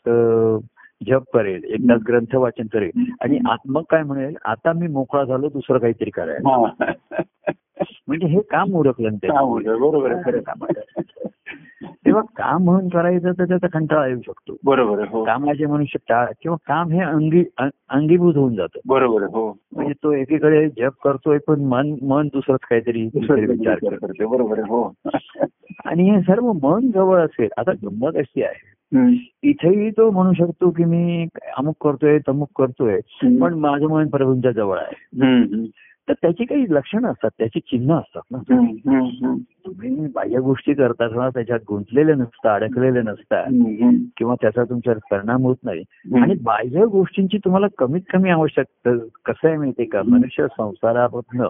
जप करेल एक तास ग्रंथ वाचन करेल. आणि मग काय म्हणेल आता मी मोकळा झालो दुसरं काहीतरी करायला. म्हणजे हे काम
हा,
त्याचं.
बरोबर बरोबर आहे खरं
काम आहे. तेव्हा काम म्हणून करायचं तर त्याचा कंटाळा येऊ शकतो.
बरोबर हो.
कामाचे मनुष्य टाळ किंवा काम हे अंगी अंगीभूत होऊन जातं.
बरोबर हो.
म्हणजे तो एकीकडे जप करतोय पण मन मन दुसरंच काहीतरी विचार
विचार
करतो
करते बरोबर आहे हो.
आणि हे सर्व मन जवळ असेल आता गंमत अशी आहे. इथेही तो म्हणू शकतो की मी अमुक करतोय तमुक करतोय पण माझं मन प्रभूंच्या जवळ आहे. तर त्याची काही लक्षणं असतात त्याची चिन्ह असतात ना. तुम्ही बाह्य गोष्टी करता तेव्हा त्याच्यात गुंतलेले नसता अडकलेले नसता
हम्म.
किंवा त्याचा तुमच्यावर परिणाम होत नाही. आणि बाह्य गोष्टींची तुम्हाला कमीत कमी आवश्यकता कसं आहे माहितीये का मनुष्य संसारापासून.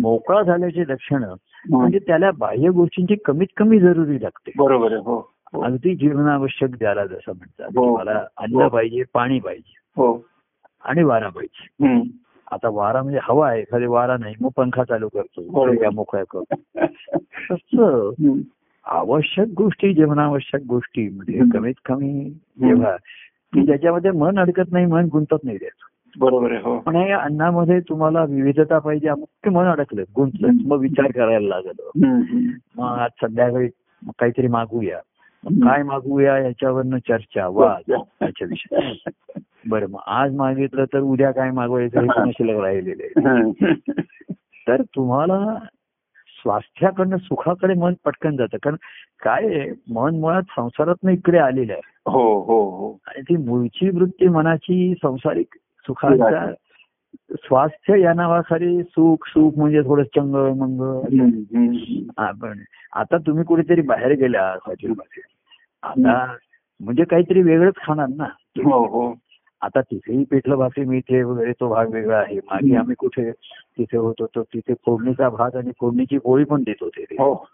मोकळा झाल्याची लक्षणं म्हणजे त्याला बाह्य गोष्टींची कमीत कमी जरुरी लागते
बरोबर हो हो.
अगदी जीवनावश्यक द्यायला जसं म्हणतात
हो.
मला अन्न पाहिजे पाणी पाहिजे
हो
आणि वारा पाहिजे. आता वारा म्हणजे हवा आहे एखादी वारा नाही मग पंखा चालू करतो. खिडक्या मोकळ्या करतो. आवश्यक गोष्टी जीवनावश्यक गोष्टी म्हणजे. कमीत कमी जेव्हा की ज्याच्यामध्ये मन अडकत नाही मन गुंतत नाही त्याचं
बरोबर आहे हो
पण या अन्नामध्ये तुम्हाला विविधता पाहिजे अमुक मन अडकलं गुंतलं मग विचार करायला लागलं. मग आज संध्याकाळी काहीतरी मागूया मग काय मागूया याच्यावरनं चर्चा वाद याच्याविषयी बरं मग आज मागितलं तर उद्या काय मागवायचं हे शिल्लक राहिलेलं. तर तुम्हाला स्वास्थ्याकडनं सुखाकडे मन पटकन जातं. कारण काय मन मुळात संसारात इकडे आलेलं आहे.
हो हो हो.
आणि ती मूळची वृत्ती मनाची संसारिक सुखाचा स्वास्थ्य या नावाखाली सुख सुख म्हणजे थोडं चंगळ मंगळ. आपण आता तुम्ही कुठेतरी बाहेर गेल्या हॉटेलमध्ये. आता म्हणजे काहीतरी वेगळंच खाणार ना.
हो हो.
आता तिथेही पिठलं भाकरी मिळते वगैरे तो भाग वेगळा आहे. मागे आम्ही कुठे तिथे होतो तो तिथे फोडणीचा भात आणि फोडणीची पोळी पण देत होते.
हो.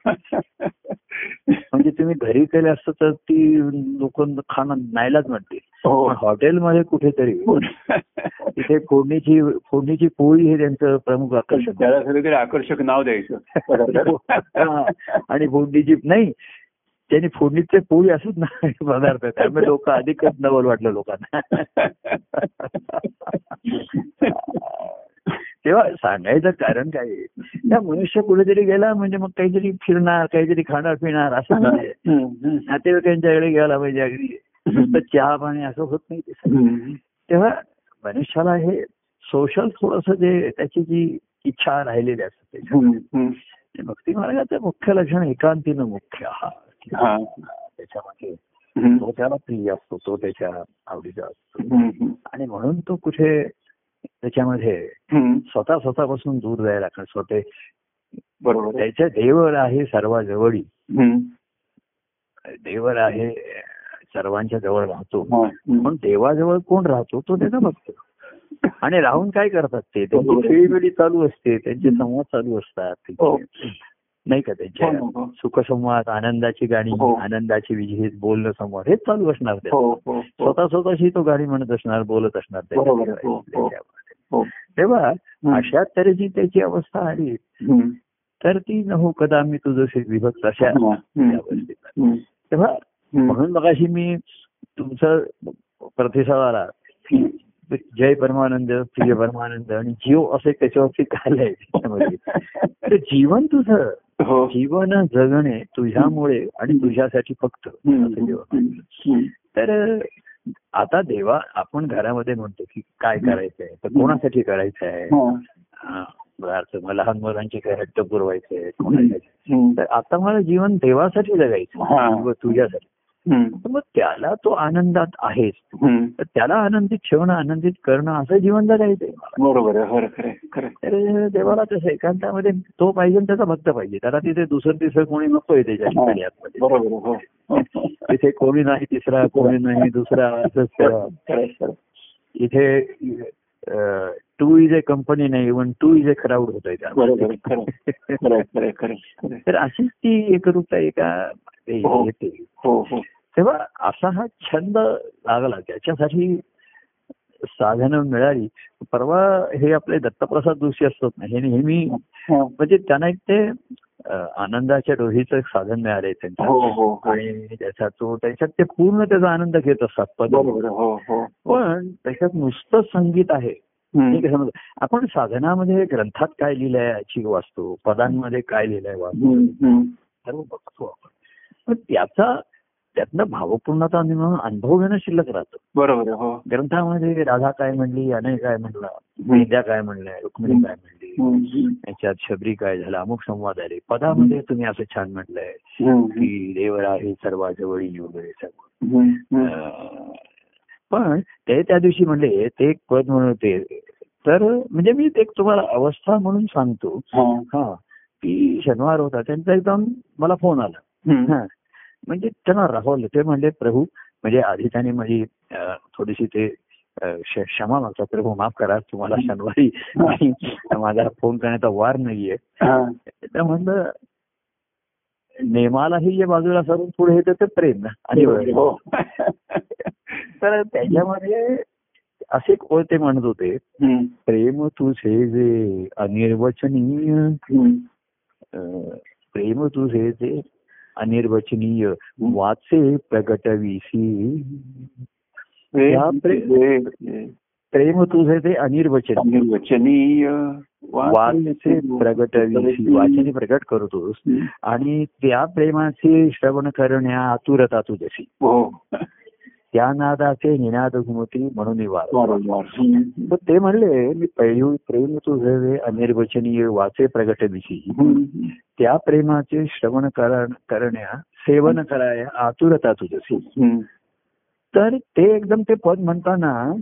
म्हणजे तुम्ही घरी केले असतं तर ती लोक खाणं नाहीलाच म्हणते
हो.
हॉटेलमध्ये कुठेतरी तिथे फोडणीची फोडणीची पोळी हे त्यांचं प्रमुख आकर्षण
त्याला आकर्षक नाव द्यायचं.
हा. आणि फोडणीची नाही त्यांनी फोडणीचे पोळी असत ना पदार्थ त्यामुळे लोक अधिकच नवल वाटलं लोकांना. तेव्हा सांगायचं कारण काय? त्या मनुष्य कुठेतरी गेला म्हणजे मग काहीतरी फिरणार काहीतरी खाणार पिणार असं म्हणजे. नातेवाईकांच्याकडे गेला पाहिजे अगदी. नुसतं चहा पाणी असं होत नाही ते. तेव्हा मनुष्याला हे सोशल थोडस जे त्याची जी इच्छा राहिलेली असते भक्ती मार्गाचं मुख्य लक्षण एकांतीनं मुख्य हा. त्याच्यामध्ये. तो त्याला प्रिय असतो तो त्याच्या आवडीचा असतो. आणि म्हणून तो कुठे त्याच्यामध्ये. स्वतः स्वतःपासून दूर जायला कारण स्वतः
बरोबर आहे.
त्याच्या देवर आहे सर्वाजवळी. देवर आहे सर्वांच्या जवळ राहतो
हा.
पण देवाजवळ कोण राहतो तो त्याचा भक्त आणि राहून काय करतात ते त्यांची
बरोबर आहे.
खेळीबिळी चालू असते त्यांचे संवाद चालू असतात
हो.
नाही का त्यांच्या
हो, हो.
सुखसंवाद आनंदाची गाणी
हो.
आनंदाची विजय बोलणं संवाद हेच चालू असणार ते
हो हो हो
स्वतः स्वतःशी तो गाणी म्हणत असणार बोलत असणार.
हो, हो. हो
तेव्हा. अशा तऱ्हेची त्याची अवस्था आली. तर ती न हो कदा मी तुझं विभक्त अशा अवस्थेत. तेव्हा. म्हणून मगाशी मी तुमचं प्रतिसाद आला जय परमानंद प्रिय परमानंद आणि जीव असे त्याच्यावरती त्याच्यामध्ये तर जीवन तुझं
हो
जीवन जगणे तुझ्यामुळे आणि तुझ्यासाठी फक्त. तर आता देवा आपण घरामध्ये म्हणतो की काय करायचंय? तर कोणासाठी करायचंय?
हा.
हा, लहान मुलांचे काय हट्ट पुरवायचे कोणासाठी. तर आता मला जीवन देवासाठी जगायचं
हा.
व तुझ्यासाठी. मग त्याला तो आनंदात आहेच. तर त्याला आनंदित ठेवणं आनंदित करणं असं जीवन जगायचंय.
बरोबर
तर देवाला कसं एकांतामध्ये तो पाहिजे त्याचा भक्त पाहिजे. त्याला तिथे दुसरं तिसरं कोणी नकोय त्याच्या आतमध्ये.
आहे, हो.
तिथे कोणी नाही तिसरा कोणी नाही दुसरा असंच इथे टू इज ए कंपनी नाही even two is a crowd होत आहे तर अशीच ती एकरूपता एका ते
हो.
येते
हो हो.
तेव्हा असा हा छंद लागला त्याच्यासाठी साधनं मिळाली. परवा हे आपले दत्तप्रसाद जोशी असतात ना हे नेहमी
हा.
म्हणजे त्यांना एक ते आनंदाच्या डोहीचं एक साधन मिळालंय त्यांच्या.
हो हो हो.
आणि त्याचा तो त्याच्यात ते पूर्ण त्याचा आनंद घेत असतात पद.
हो हो.
पण त्याच्यात नुसतं संगीत आहे. आपण साधनामध्ये ग्रंथात काय लिहिलंय याची वाचतो पदांमध्ये काय लिहिलंय वाचतो. सर्व बघतो आपण. पण त्याचा त्यातनं भावपूर्णता निर्माण अनुभव घेणं शिल्लक राहतं.
बरोबर हो.
ग्रंथामध्ये राधा काय म्हणली अनय काय म्हणला विद्या काय म्हणलंय रुक्मिणी काय म्हणली
हम्म.
याच्यात शबरी काय झाला अमुक संवाद आले. पदामध्ये तुम्ही असं छान म्हटलंय. की देवर आहे सर्वाजवळी वगैरे सर्व. पण ते त्या दिवशी म्हणले ते एक पद म्हणून होते. तर म्हणजे मी ते एक तुम्हाला अवस्था म्हणून सांगतो.
हा.
की शनिवार होता त्यांचा एकदम मला फोन आला. म्हणजे त्यांना राहवलं ते म्हणले प्रभू म्हणजे आधी त्याने माझी थोडीशी ते क्षमा मागतात. प्रभू माफ करा. तुम्हाला शनिवारी माझा फोन करण्याचा वार नाहीये.
हा.
तर म्हणलं नेमालाही जे बाजूला सरून पुढे येतं ते प्रेम ना. आणि
हो
तर त्याच्यामध्ये असे ओळ ते म्हणत होते. प्रेम तुझे जे अनिर्वचनीय प्रेम तुझे जे अनिर्वचनीय वाचे प्रगटविसी. प्रेम तुझे ते अनिर्वचनीय.
निर्वचनीय
वाचे प्रगटविसी. वाचने प्रकट करतोस. आणि त्या प्रेमाचे श्रवण करण्या आतुरता तुझशी
हो.
त्या नादाचे निनाद घुमती म्हणून. तर ते म्हणले मी पहिली प्रेम तुझे अनिर्वचनीय वाचे प्रगट दिशी
हम्म.
त्या प्रेमाचे श्रवण करण- करण्या सेवन कराया आतुरता
हम्म.
तर ते एकदम ते पद म्हणताना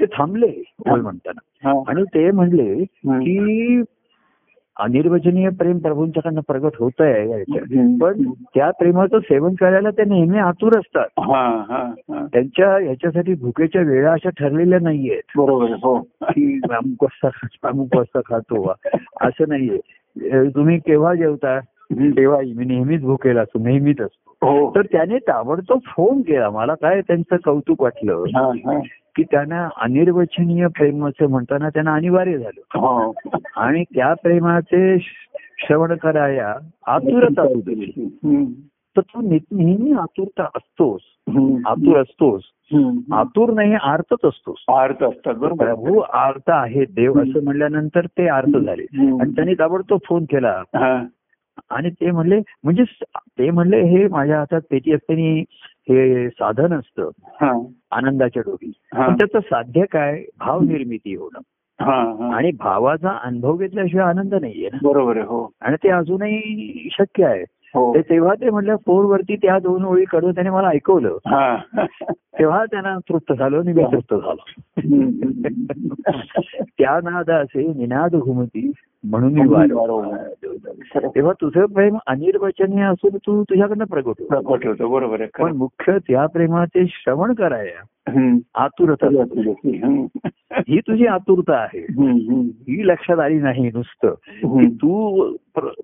ते थांबले बोल म्हणताना. आणि ते म्हणले. की अनिर्वचनीय प्रेम प्रभूंच्याकडनं प्रगट होत आहे. पण त्या प्रेमाचं सेवन करायला ते नेहमी आतुर असतात.
हा हा हा.
त्यांच्या ह्याच्यासाठी भुकेच्या वेळा अशा ठरलेल्या नाहीयेत.
बरोबर हो.
अमुक वाजता खातो, अमुक वाजता खातो असं नाहीये. तुम्ही केव्हा जेवता? तेव्हा मी नेहमीच भुकेला असतो नेहमीच असतो.
हो.
तर त्याने ताबडतोब फोन केला. मला काय त्यांचं कौतुक वाटलं? की त्यांना अनिर्वचनीय प्रेमाचं म्हणताना त्यांना अनिवार्य झालं.
हो.
आणि त्या प्रेमाचे श्रवण कराया आतुरता तुझी. तर तू नेहमी आतुरता असतोस. आतुर असतोस. आतुर नाही आर्तच असतोस.
अर्थ असतात बरोबर.
प्रभू आर्त आहे. देव असं म्हणल्यानंतर ते आर्त झाले. आणि त्यांनी ताबडतोब फोन केला.
हा.
आणि ते म्हणले म्हणजे ते म्हणले हे माझ्या हातात पेटी असताना हे साधन असतं.
हा.
आनंदाच्या डोकी
हा.
त्याचं साध्य काय? भाव निर्मिती होणं
हा. हा.
आणि भावाचा अनुभव घेतल्याशिवाय आनंद नाहीये ना.
बरोबर हो.
आणि ते अजूनही शक्य आहे.
हो.
ते तेव्हा ते म्हणलं फोनवरती त्या दोन ओळी कडून त्याने मला ऐकवलं.
हा.
तेव्हा त्यांना तृप्त झालो आणि मी तृप्त झालो. त्या नादाचे निनाद घुमती. म्हणून वारंवार. तेव्हा तुझं प्रेम अनिर्वचनीय असून तू तुझ्याकडनं प्रगट होतो
प्रकट होतं बरोबर आहे
पण मुख्य त्या प्रेमाचे श्रवण कराया
खरं. हम्म.
आतुरता. ही तुझी आतुरता आहे ही लक्षात आली नाही नुसतं की. तू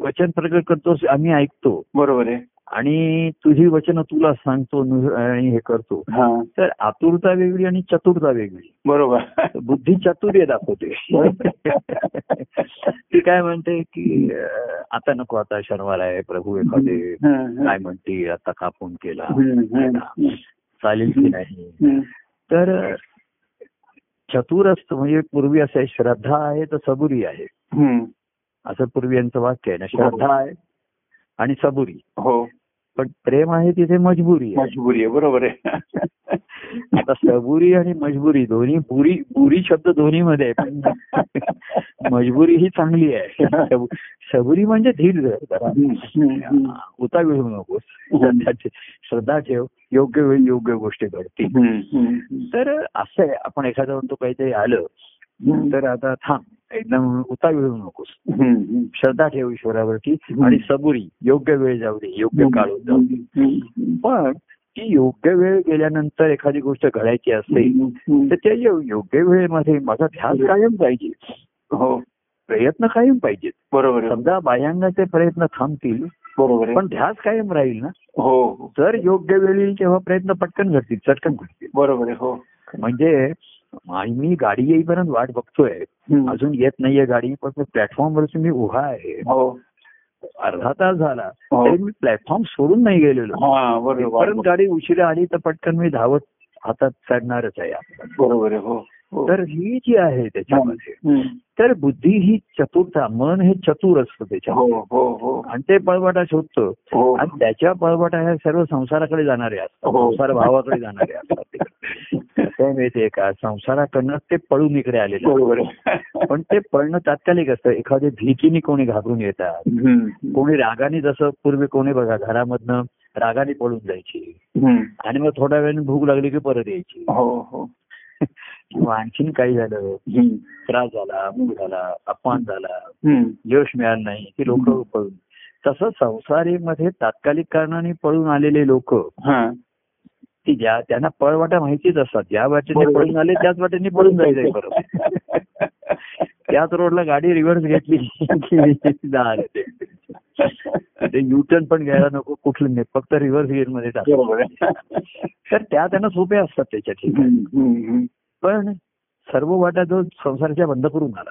वचन प्रकट करतोस आम्ही ऐकतो
बरोबर आहे
आणि तुझी वचन तुला सांगतो आणि हे करतो.
हा.
तर आतुरता वेगळी आणि चतुरता वेगळी.
बरोबर.
बुद्धी चातुर्य दाखवते. ती काय म्हणते की आता नको आता शनिवार आहे प्रभू एखादे काय म्हणते आता का फोन केला? चालेल की नाही. तर चतुर असतं म्हणजे पूर्वी असं आहे श्रद्धा आहे तर सबुरी आहे. असं पूर्वी यांचं वाक्य आहे ना श्रद्धा आहे आणि सबुरी.
हो.
पण प्रेम आहे तिथे मजबुरी
मजबुरी आहे बरोबर आहे.
आता सबुरी आणि मजबुरी दोन्ही पुरी पुरी शब्द दोन्ही मध्ये आहे पण मजबुरी ही चांगली आहे. सब- सबुरी म्हणजे धीर धर. उता घेऊ नकोस श्रद्धा ठेव योग्य वेळी योग्य गोष्टी घडतील. तर असं आहे आपण एखादं म्हणतो काहीतरी आलं. तर आता थांब. एकदम उता घेऊ नकोस. श्रद्धा ठेव ईश्वरावरती आणि सबुरी. योग्य वेळ जाऊ दे. योग्य काळ जाऊ दे पण ती योग्य वेळ गेल्यानंतर एखादी गोष्ट घडायची असेल. तर त्या योग्य वेळेमध्ये माझा ध्यास कायम पाहिजे.
हो.
प्रयत्न कायम पाहिजेत.
बरोबर
समजा बाह्यांगाचे प्रयत्न थांबतील
बरोबर
पण ध्यास कायम राहील ना?
हो.
तर योग्य वेळी तेव्हा प्रयत्न पटकन घडतील चटकन घडतील.
बरोबर हो.
म्हणजे मी गाडी येईपर्यंत वाट बघतोय. अजून येत नाहीये गाडी पण प्लॅटफॉर्मवरती मी उभा आहे
हो
अर्धा तास झाला
हो.
तरी मी प्लॅटफॉर्म सोडून नाही गेलेलो
हा
गाडी उशिरा आली तर पटकन मी धावत हातात चढणारच आहे.
बरोबर हो.
तर ही जी आहे त्याच्यामध्ये. तर बुद्धी ही चतुरता मन हे चतुर असतं त्याच्यामध्ये.
हो हो हो.
आणि ते पळवाटा शोधतं.
हो.
आणि त्याच्या पळवाटा ह्या सर्व संसाराकडे जाणारे असतात.
हो.
संसार भावाकडे जाणारे असतात आहे माहितीये का? संसाराकडनं ते पळून इकडे आलेले पण ते पळणं तात्कालिक असतं. एखाद्या भीतीने कोणी घाबरून येतात. कोणी रागाने जसं पूर्वी कोणी बघा घरामधनं रागाने पळून जायची. आणि मग थोड्या वेळाने भूक लागली की परत यायची.
हो हो.
आणखीन काही झालं. त्रास झाला मूग झाला अपमान झाला. यश मिळालं नाही की लोक पळून. तसं संसारीमध्ये तात्कालिक कारणाने पळून आलेले लोक
हा.
की ज्या त्यांना पळवाटा माहितीच असतात. ज्या वाटेने
बरोबर.
पळून आले त्याच वाटेने पळून जायचंय परत त्याच रोडला गाडी रिव्हर्स घेतली ते. युटर्न पण घ्यायला नको कुठलं नाही. फक्त रिव्हर्स गिअरमध्ये टाक
बरोबर. आहे
तर त्या त्यांना सोप्या असतात त्याच्या ठिकाणी. पण सर्व वाटा जो संसाराच्या बंद करून आला.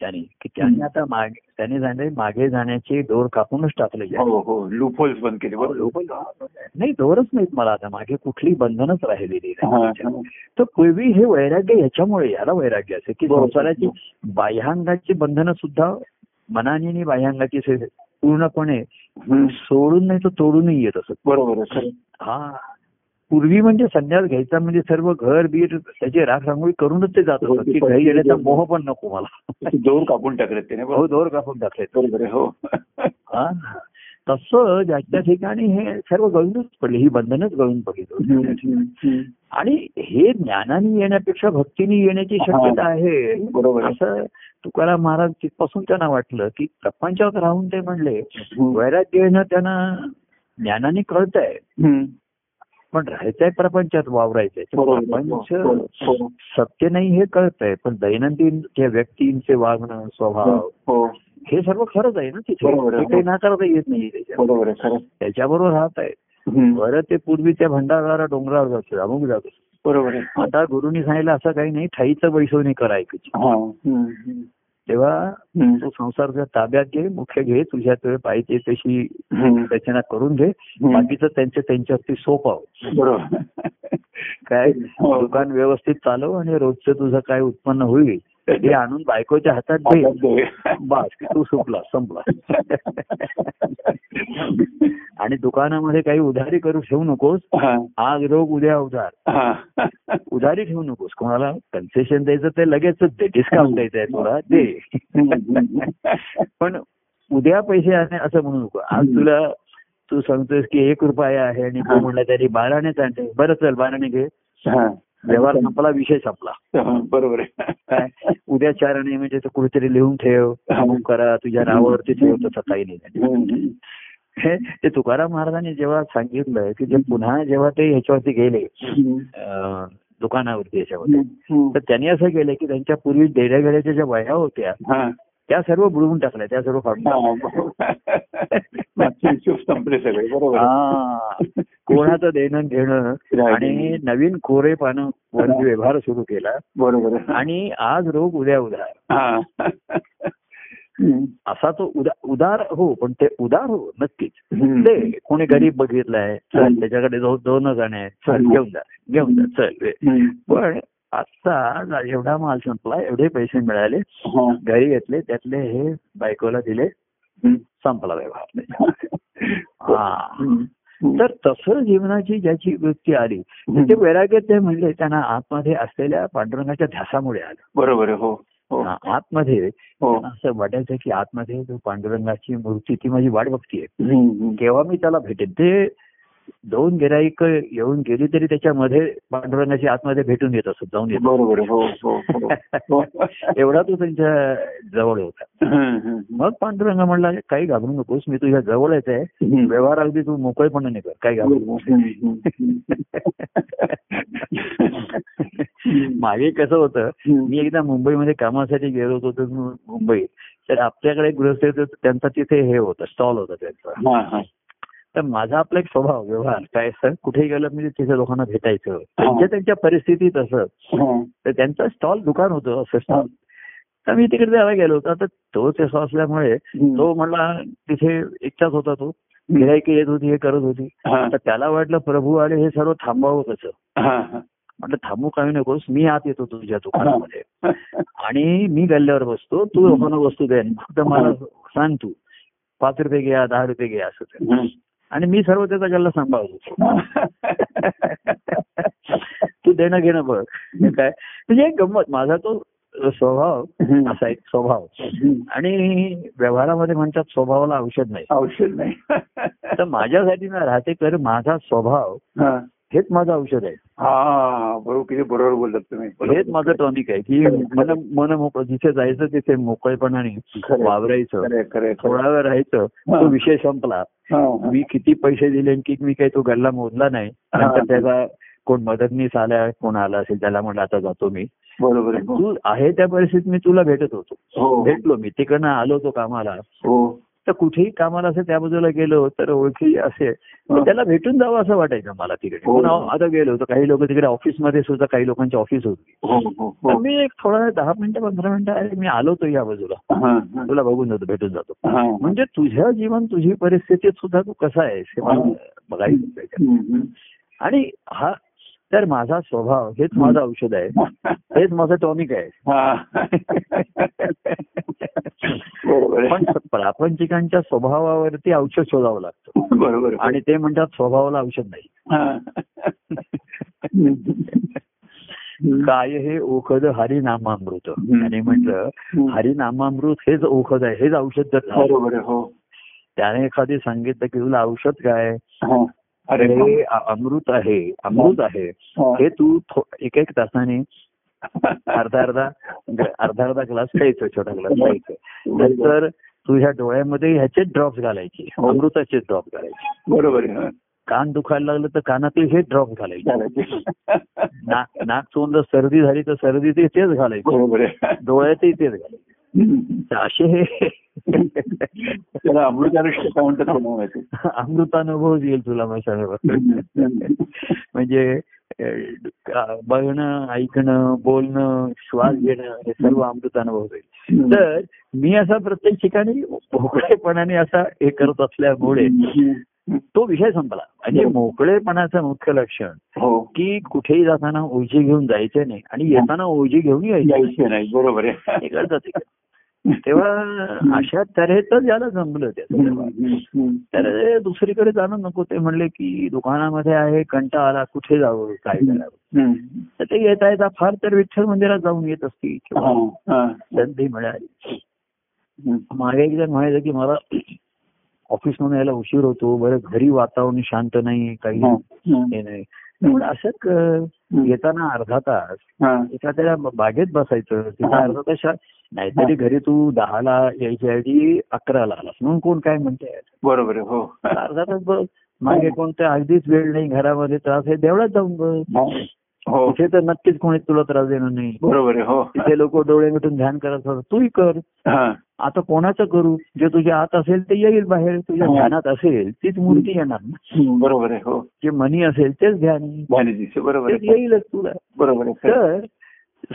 त्याने की त्याने आता मागे त्याने जाणे मागे जाण्याचे दोर कापूनच टाकले
हो हो लूपहोल्स बंद केले
लोक नाही दोरच नाहीत मला आता मागे कुठली बंधनच राहिलेली
हा,
नाही
हा.
तर पूर्वी हे वैराग्य ह्याच्यामुळे याला वैराग्य असे की. संसाराची बाह्यांगाची बंधनं सुद्धा मनाने आणि बाह्यांगाची से- पूर्णपणे. सोडून नाही तर तोडूनही येत असत
बरोबर.
हा पूर्वी म्हणजे संन्यास घ्यायचा म्हणजे सर्व घर बीर त्याची राख रांगोळी करूनच ते जात असत की घरी येण्याचा मोह पण नको मला.
दोर कापून टाकले त्याने
हो दोर कापून टाकले
आहे हो.
हा. तसं ज्याच्या ठिकाणी हे सर्व गळूनच पडले ही बंधनच गळून पडली. आणि हे ज्ञानाने येण्यापेक्षा भक्तीने येण्याची शक्यता आहे.
बरोबर आहे.
असं तुकाराम महाराज तिथपासून त्यांना वाटलं की प्रपंचात राहून ते म्हणले. वैराग्य येणं त्यांना ज्ञानाने कळतंय.
हम्म.
पण राहायचंय प्रपंचात वावरायचंय. प्रपंच
हो, हो,
सत्य नाही हे कळतंय पण दैनंदिन त्या व्यक्तींचे वागणं स्वभाव
हो
हे. सर्व खरंच आहे ना तिथे.
आहे.
ते काही नाकारता येत नाही
आहे
त्याच्याबरोबर राहत आहे. बरं ते पूर्वी त्या भंडारदारा डोंगरावर जातो अमुक जातो.
बरोबर आहे.
आता गुरुनी सांगितलं असं काही नाही ठाईचं वैसवणी करायची
हा.
तेव्हा. तू संसाराच्या ताब्यात घे मुख्य घे तुझ्या तुझ्या पाहिजे तशी. रचना करून घे. बाकीचं त्यांच्या त्यांच्यावरती सोपाव
बरोबर
काय
हो.
दुकान व्यवस्थित चालव आणि रोजचं तुझं काय उत्पन्न होईल ते आणून बायकोच्या हातात दे. बस तू सुपला संपला. आणि दुकानामध्ये काही उधारी करू ठेवू नकोस.
हा.
आज रोग उद्या उधार.
हा.
उधारी ठेवू नकोस. कोणाला कन्सेशन द्यायचं ते लगेचच दे. डिस्काउंट द्यायचंय तुला. दे. पण उद्या पैसे आहे असं म्हणू नको. आज तुला तू सांगतोयस की एक रुपया आहे आणि तो
हा.
म्हणला तरी बारानेच आणते. बरं चल बाराने घे.
हा.
व्यवहार संपला विषय संपला.
बरोबर आहे.
उद्या चार आणे म्हणजे तो कुठेतरी लिहून ठेव. अमुक करा तुझ्या नावावरती ठेव तसं काही नाही. ते तुकाराम महाराजांनी जेव्हा सांगितलं की जे पुन्हा जेव्हा ते ह्याच्यावरती गेले दुकानावरती
हम्म.
तर त्यांनी असं केलं की त्यांच्या पूर्वी देण्या घेण्याच्या ज्या वह्या होत्या
हा.
त्या सर्व बुडवून टाकल्या त्या सर्व काढून.
मागचे हिशोब संपले सगळे बरोबर.
कोणाचं देणं घेणं आणि नवीन कोरे पानं व्यवहार सुरू केला
बरोबर.
आणि आज रोग उद्या उधार
हा. हम्म.
असा तो उदा उदार हो पण ते उदार हो नक्कीच. ते कोणी गरीब बघितलाय चल त्याच्याकडे जाऊ दोन जण आहेत चल घेऊन जा घेऊन जा चल. पण आजचा एवढा माल संपला एवढे पैसे मिळाले. घरी घेतले त्यातले हे बायकोला दिले. संपला व्यवहार. हा. तर तसं जीवनाची ज्याची वृत्ती आली ते वैराग्य ते म्हणले त्यांना आतमध्ये असलेल्या पांडुरंगाच्या ध्यासामुळे आलं.
बरोबर हो हो.
आतमध्ये
हो.
असं वाटायचं की आतमध्ये जो पांडुरंगाची मूर्ती ती माझी वाट बघतीये. केव्हा मी त्याला भेटेन? ते दोन गिराईक येऊन गेली तरी त्याच्यामध्ये पांडुरंगाची आतमध्ये भेटून येत असत जाऊन येत
हो हो हो.
एवढा तो त्यांच्या जवळ होता. मग पांडुरंग म्हणला काही घाबरू नकोस मी तुझ्या जवळ येत आहे. व्यवहार अगदी तू मोकळेपणाने कर काही घाबरू मागे कसं होतं मी एकदा मुंबईमध्ये कामासाठी गेलो होतो तर मु- मुंबई तर आपल्याकडे गृहस्थ त्यांचा तिथे हे होतं स्टॉल होता त्यांचा. तर माझा आपला एक स्वभाव व्यवहार काय असं कुठे गेलं म्हणजे तिथे लोकांना भेटायचं. त्यांच्या त्यांच्या परिस्थितीत असं.
हा.
तर त्यांचं स्टॉल दुकान होतं असं स्टॉल. तर मी तिकडे त्याला गेलो होतो. आता तो तसा असल्यामुळे तो म्हणला तिथे एकटाच होता तो. गिरायकी येत होती हे करत होती.
हा.
तर त्याला वाटलं प्रभू आले हे सर्व थांबावं कसं?
हा, हा.
म्हटलं थांबू काही नकोस. मी आत येतो तुझ्या दुकानामध्ये. आणि मी गल्ल्यावर बसतो. तू लोकांना वस्तू दे. फक्त मला सांग तू पाच रुपये घ्या दहा रुपये घ्या असं. आणि मी सर्व त्याचा गल्ला सांभाळतो. तू देणं घेणं बघ. काय? म्हणजे एक गंमत. माझा तो स्वभाव. असा एक स्वभाव. आणि व्यवहारामध्ये म्हणतात स्वभावाला औषध नाही.
औषध नाही.
तर माझ्यासाठी ना राहते कर माझा स्वभाव. हेच माझं औषध आहे.
हा बरोबर किती बरोबर बोललात तुम्ही.
हेच माझं टॉनिक आहे. की मन मन मोकळं जिथे जायचं तिथे मोकळेपणाने. वावरायचं. थोडा वेळ राहायचं. तो विषय संपला. मी किती पैसे दिले की मी काही तो गल्ला मोजला नाही. नंतर त्याचा कोण मदतनीस आला कोण आला असेल त्याला म्हणलं आता जातो मी.
बरोबर आहे.
तू आहे त्या परिस्थितीत मी तुला भेटत होतो.
हो.
भेटलो मी. तिकडनं आलो होतो कामाला.
हो.
तर कुठेही कामाला असेल त्या बाजूला गेलो तर ओळखी तर त्याला भेटून जावं असं वाटायचं मला तिकडे.
हो.
आता गेलो होतो. काही लोक तिकडे ऑफिसमध्ये सुद्धा काही लोकांची ऑफिस होती.
हो हो
मी एक थोडा दहा मिनिटं पंधरा मिनिटं अरे मी आलो होतो या बाजूला. तुला बघून जातो भेटून जातो. म्हणजे तुझं जीवन तुझी परिस्थितीत सुद्धा तू कसा आहेस हे मला बघायचं आणि हा तर माझा स्वभाव हेच माझं औषध आहे. हेच माझं टॉनिक आहे पण प्रापंचिकांच्या स्वभावावरती औषध शोधावं लागतं
बरोबर.
आणि ते म्हणतात स्वभावाला औषध नाही. काय हे ओखद हरिनामामृत. आणि म्हटलं. हरिनामामृत हेच ओखद आहे हेच औषध
हो
त्याने एखादी सांगितलं की तुला औषध काय
हा. अरे
हे अमृत आहे अमृत आहे.
हा.
हे तू एक एक तासाने अर्धा अर्धा अर्धा अर्धा ग्लास प्यायचं छोटा ग्लास प्यायचं. नंतर तुझ्या डोळ्यामध्ये ह्याचे ड्रॉप्स घालायचे
हो.
अमृताचे ड्रॉप घालायचे.
बरोबर.
कान दुखायला लागलं तर कानातील हे ड्रॉप घालायचे. नाक चोंद सर्दी झाली तर सर्दी तेच घालायचे. डोळ्यातही तेच घालायचे. असे हे.
त्याला काय म्हणतात.
अमृतानुभव येईल तुला म्हणजे बघणं ऐकणं बोलणं श्वास घेणं हे सर्व अमृतानुभव होईल. तर मी असा प्रत्येक ठिकाणी मोकळेपणाने असा हे करत असल्यामुळे तो विषय संपला. म्हणजे मोकळेपणाचं मुख्य लक्षण
हो.
की कुठेही जाताना ओझी घेऊन जायचं नाही आणि येताना ओझी घेऊन यायचं
नाही. बरोबर आहे.
हे. तेव्हा अशा तऱ्हेच याला जमलं त्याचं
हम्म.
तर दुसरीकडे जाणं नको. ते म्हणले की दुकानामध्ये आहे कंटा आला कुठे जावं काय करावं. तर ते येता येता फार तर विठ्ठल मंदिरात जाऊन येत किंवा
हा, हा.
संधी मिळाली. मागे एकदा म्हणायचं की मला ऑफिस मधून यायला उशीर होतो बरं घरी वातावरण शांत नाही काही
हा, हा.
हे नाही त्यामुळे असंच अं, येताना अर्धा तास
हा.
एखाद्या बागेत बसायचं तिथं अर्धा तास नाहीतरी घरी तू दहाला यायच्या ऐवजी अकराला आलास म्हणून कोण काय म्हणते
बरोबर हो.
अर्धा तास बस मागे कोणतं अगदीच वेळ नाही घरामध्ये त्रास आहे देवळात जाऊन बस.
हा.
तिथे तर नक्कीच कोणी तुला त्रास देणार नाही.
बरोबर आहे हो.
तिथे लोक डोळे मिटून ध्यान करत असतात. तूही कर. आता कोणाचं करू? जे तुझ्या आत असेल ते येईल बाहेर. तुझ्या
हो.
ध्यानात असेल तीच मूर्ती येणार ना.
बरोबर आहे हो.
जे मनी असेल तेच ध्यान
बरोबर
येईलच तुला.
बरोबर.
तर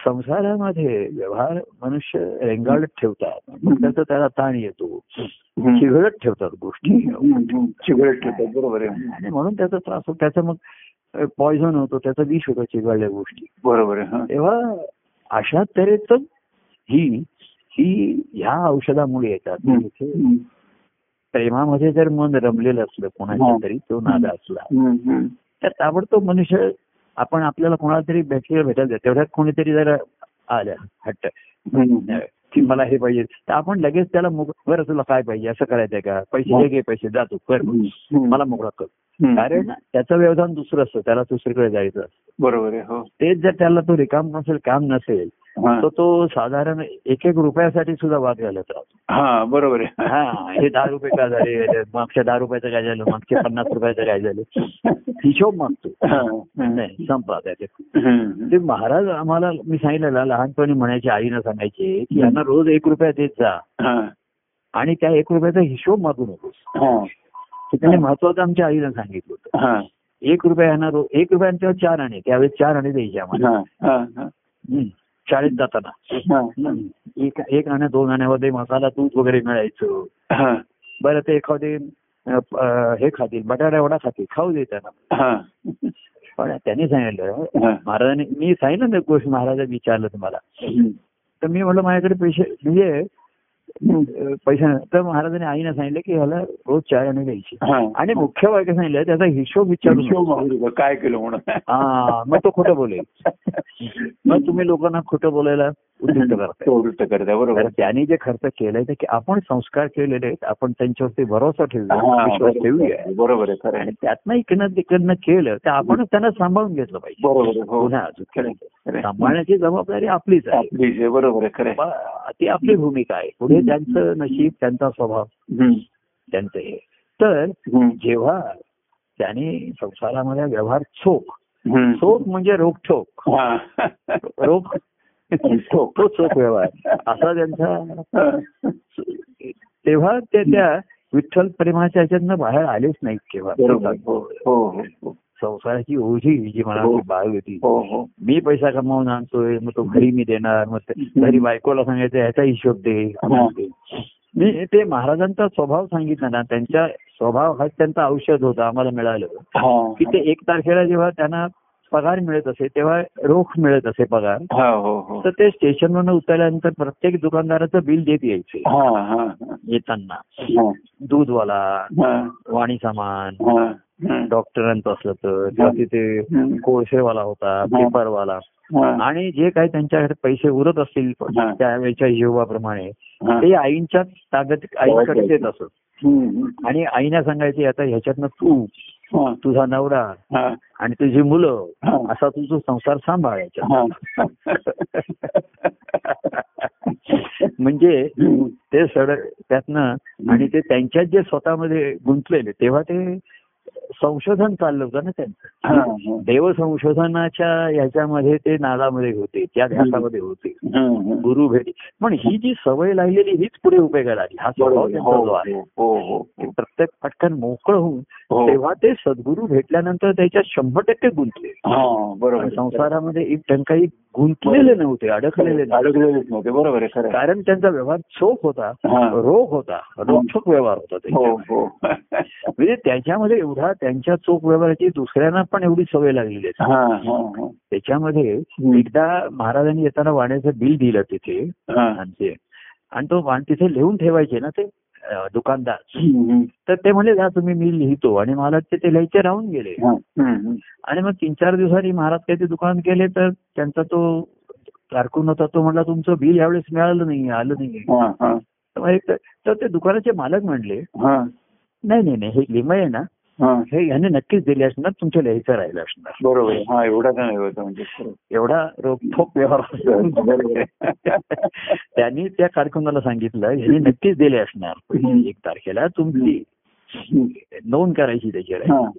संसारामध्ये व्यवहार मनुष्य रेंगाळत ठेवतात. त्याचा त्याला ताण येतो. चिघळत ठेवतात गोष्टी.
चिघळत ठेवतात बरोबर आहे.
आणि म्हणून त्याचा त्रास होतो. त्याचं मग पॉइझन होतो त्याचं विष होतं चिघळल्या गोष्टी
बरोबर हा.
तेव्हा अशा तऱ्हेच ही ही ह्या औषधामुळे येतात. प्रेमामध्ये जर मन रमलेलं असलं कोणाच्या
हा.
तरी तो नाद असला. तर ताबडतोब मनुष्य आपण आपल्याला कोणाला तरी भेटायला भेटायला तेवढ्यात कोणीतरी जर आलं हट्ट. की मला हे पाहिजे तर आपण लगेच त्याला बरं तुला काय पाहिजे असं करायचंय का पैसे हे घे पैसे जातो कर. मला मोकळा कर. कारण त्याचं व्यवधान दुसरं असतं त्याला दुसरीकडे जायचं असतं.
बरोबर आहे हो.
तेच जर त्याला तो रिकाम नसेल काम नसेल. तर तो साधारण एक एक रुपयासाठी सुद्धा वाद घालत राहतो.
हा बरोबर आहे.
हा हे दहा रुपये का झाले? मागच्या दहा रुपयाचं काय झालं? मागच्या पन्नास रुपयाचं काय झालं? हिशोब मागतो. नाही संपा
हम्म.
ते महाराज आम्हाला मी सांगितलेलं लहानपणी म्हणायचे आईनं सांगायचे की यांना रोज एक रुपया देत जा. आणि त्या एक रुपयाचा हिशोब मागू नकोस. त्याने महत्वाचं आमच्या आईनं सांगितलं होतं
हा.
एक रुपया रोज एक रुपयांच्या चार आणे त्यावेळेस चार आणे द्यायचे आम्हाला
हा. हा. हा.
शाळेत जाताना
हा.
एक एक आणा दोन आण्यामध्ये मसाला दूध वगैरे मिळायचं
हा.
बरं ते एखादे हे खातील बटाटा वडा खातील खाऊ दे त्यांना
हा.
पण त्यांनी सांगितलं
हा.
महाराजांनी मी सांगितलं ना गोष्ट महाराजांनी विचारलं तुम्हाला. तर मी म्हटलं माझ्याकडे पैसे म्हणजे पैसे नाही. तर महाराजांनी आईनं सांगितलं की ह्याला रोज चार आणे द्यायची. आणि मुख्य वाक्य सांगितलं त्याचा हिशोब
नका. काय केलं म्हणून
हा मग तो खोटं बोलेल मग तुम्ही लोकांना खोटं बोलायला उद्युक्त करताय.
करता बरोबर.
त्यांनी जे खर्च केलाय ते की आपण संस्कार केलेले आहेत आपण त्यांच्यावरती भरोसा ठेवूया
हा,
विश्वास ठेवूया.
बरोबर बरोबर आहे.
आणि त्यातनं इकडनं तिकडनं केलं तर आपणच त्यांना सांभाळून घेतलं पाहिजे.
बरोबर हो.
पुन्हा. सांभाळण्याची जबाबदारी आपलीच आहे.
आपलीच आहे, बरोबर आहे
ती आपली भूमिका आहे. पुढे त्यांचं नशीब त्यांचा स्वभाव. त्यांचं हे. तर. जेव्हा त्यांनी संसारामध्ये व्यवहार चोख. चोख म्हणजे रोखठोक.
हा.
रोख
चोख
व्यवहार असा त्यांचा. तेव्हा ते त्या विठ्ठल प्रेमाच्या ह्याच्यातनं बाहेर आलेच नाहीत केव्हा
हो हो हो
संसाराची ओझी जी म्हणा. ती बाळ होती मी पैसा कमावून आणतोय मग तो घरी मी देणार मग घरी बायकोला सांगायचं ह्याचा हिशोब दे. मी ते महाराजांचा स्वभाव सांगितला ना त्यांच्या स्वभाव हा त्यांचा औषध होता आम्हाला मिळालं. की ते एक तारखेला जेव्हा त्यांना पगार मिळत असे तेव्हा रोख मिळत असे पगार
हा हो
तर ते स्टेशनवरनं उतरल्यानंतर प्रत्येक दुकानदाराचं बिल देत यायचे
हा हा हा.
येताना. दूधवाला
हा.
वाणी सामान. डॉक्टरांचं असलं तर किंवा तिथे. कोळसेवाला होता पेपरवाला. आणि जे काही त्यांच्याकडे पैसे उरत असतील. त्यावेळेच्या हिशोबाप्रमाणे. ते आईंच्या तागत आईकडे देत असत. आणि आईना सांगायचे आता ह्याच्यातनं तू
हा.
तुझा नवरा. आणि तुझी मुलं. असा तुझा संसार सांभाळायचा. म्हणजे ते सड त्यातनं आणि ते त्यांच्यात जे स्वतःमध्ये गुंतलेले तेव्हा ते संशोधन चाललं होतं ना त्यांचं
हा. हा.
देव संशोधनाच्या ह्याच्यामध्ये ते नादामध्ये होते त्या ध्यासामध्ये होते. गुरु भेटी पण ही जी सवय लागलेली हीच पुढे उपयोगाला आली हा स्वभाव. त्यांचा
हो
जो आहे
हो हो
प्रत्येक पटकन मोकळं होऊन
हो.
तेव्हा ते सद्गुरू भेटल्यानंतर त्याच्यात शंभर टक्के गुंतले.
हा बरोबर.
संसारामध्ये एक टंकाई गुंतलेले नव्हते अडकलेले नव्हते.
बरोबर आहे.
कारण त्यांचा व्यवहार चोख होता
हा.
रोख होता रोखोक व्यवहार होता
हो हो.
म्हणजे त्याच्यामध्ये एवढा त्यांच्या चोख व्यवहाराची दुसऱ्यांना पण एवढी सवय लागलेली आहे.
हा हा हा.
त्याच्यामध्ये. एकदा महाराजांनी येताना वाण्याचं बिल दिलं तिथे
हा.
आणि तो वाण तिथे लिहून ठेवायचे ना ते? दुकानदार. तर ते म्हणले जा तुम्ही मी लिहितो आणि मला ते लिहायचे राहून गेले. आणि मग तीन चार दिवसांनी महाराज काही ते दुकानात गेले तर त्यांचा तो कारकून होता तो म्हणला तुमचं बिल यावेळेस मिळालं नाही आलं नाही. तर ते दुकानाचे मालक म्हणले. नाही नाही नाही हे लिमय आहे ना
हा.
हे ह्याने नक्कीच दिले असणार तुमच्या लिहायचं राहिलं असणार
बरोबर. हा एवढा नाही होता म्हणजे.
एवढा रोखोक व्यवहार. त्यांनी त्या कारकुनाला सांगितलं ह्याने नक्कीच दिले असणार. एक तारखेला तुमची. नोंद करायची त्याची
हा.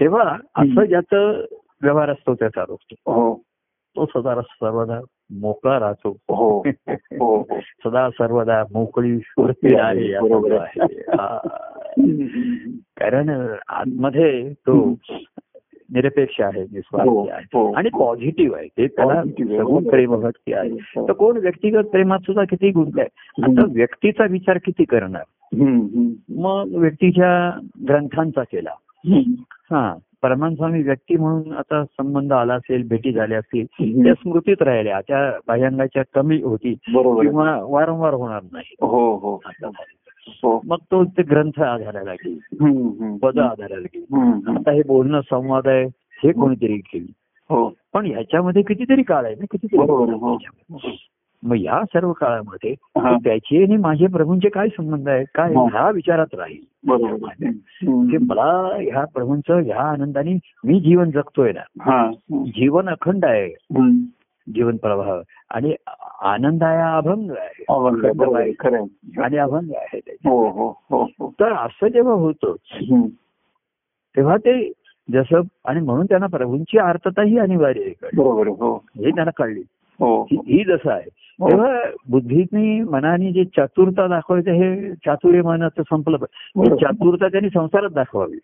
तेव्हा असं ज्याचं व्यवहार असतो त्याचा
हो
तो सदा सर्वदा मोकळा राहतो
हो हो
सदा सर्वदा मोकळी आहे
आहे.
आहे. कारण आतमध्ये तो निरपेक्ष आहे निस्वार्थी आहे
हो.
आणि पॉझिटिव्ह आहे ते त्याला
आहे.
सगुण प्रेमभक्ती आहे तर कोण व्यक्तिगत प्रेमात सुद्धा किती गुंतलाय आता. व्यक्तीचा विचार किती करणार. मग व्यक्तीच्या ग्रंथांचा केला. हा परमान स्वामी व्यक्ती म्हणून आता संबंध आला असेल भेटी झाल्या असतील. त्या स्मृतीत राहिल्या त्या बाह्यांगाच्या कमी होती. किंवा वारंवार होणार नाही
हो हो. हो
मग तो ते ग्रंथ आधाराला लागेल. पद आधाराला लागेल. आता हे बोलणं संवाद आहे हे कोणीतरी घेईल
हो
पण ह्याच्यामध्ये कितीतरी काळ आहे ना कितीतरी. मग या सर्व काळामध्ये. त्याचे आणि माझे प्रभूंचे काय संबंध आहे काय
हा.
ह्या विचारात राहील. की. मला ह्या प्रभूंचं ह्या आनंदाने मी जीवन जगतोय ना
हा.
जीवन अखंड आहे. जीवन प्रवाह आणि आनंद आहे अभंग आहे. आणि अभंग आहे.
हो हो
तर असं जेव्हा होतं. तेव्हा ते जसं आणि म्हणून त्यांना प्रभूंची आर्थता ही अनिवार्य आहे.
हो
हे त्यांना कळली
हो
ही जसं आहे
हो.
तेव्हा बुद्धीने मनाने जे चातुरता दाखवायचं हे चातुर्य मनाचं संपलं पाहिजे. ती चातुरता त्यांनी संसारात दाखवावी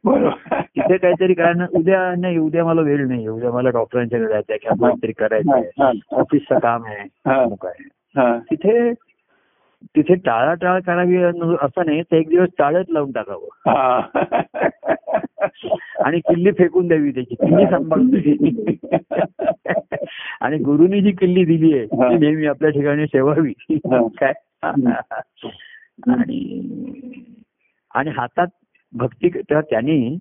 तिथे काहीतरी कारण उद्या नाही उद्या मला वेळ नाही उद्या मला डॉक्टरांच्याकडे जायचं आहे किंवा काहीतरी करायचं आहे. ऑफिसचं काम आहे
हा. हा.
तिथे तिथे टाळाटाळ करावी असं नाही तर एक दिवस टाळत लावून टाकावं. आणि किल्ली फेकून द्यावी त्याची किल्ली सांभाळून. आणि गुरुनी जी किल्ली दिली आहे ती नेहमी आपल्या ठिकाणी ठेवावी
हा.
काय आणि आणि हातात भक्ती तेव्हा त्यांनी.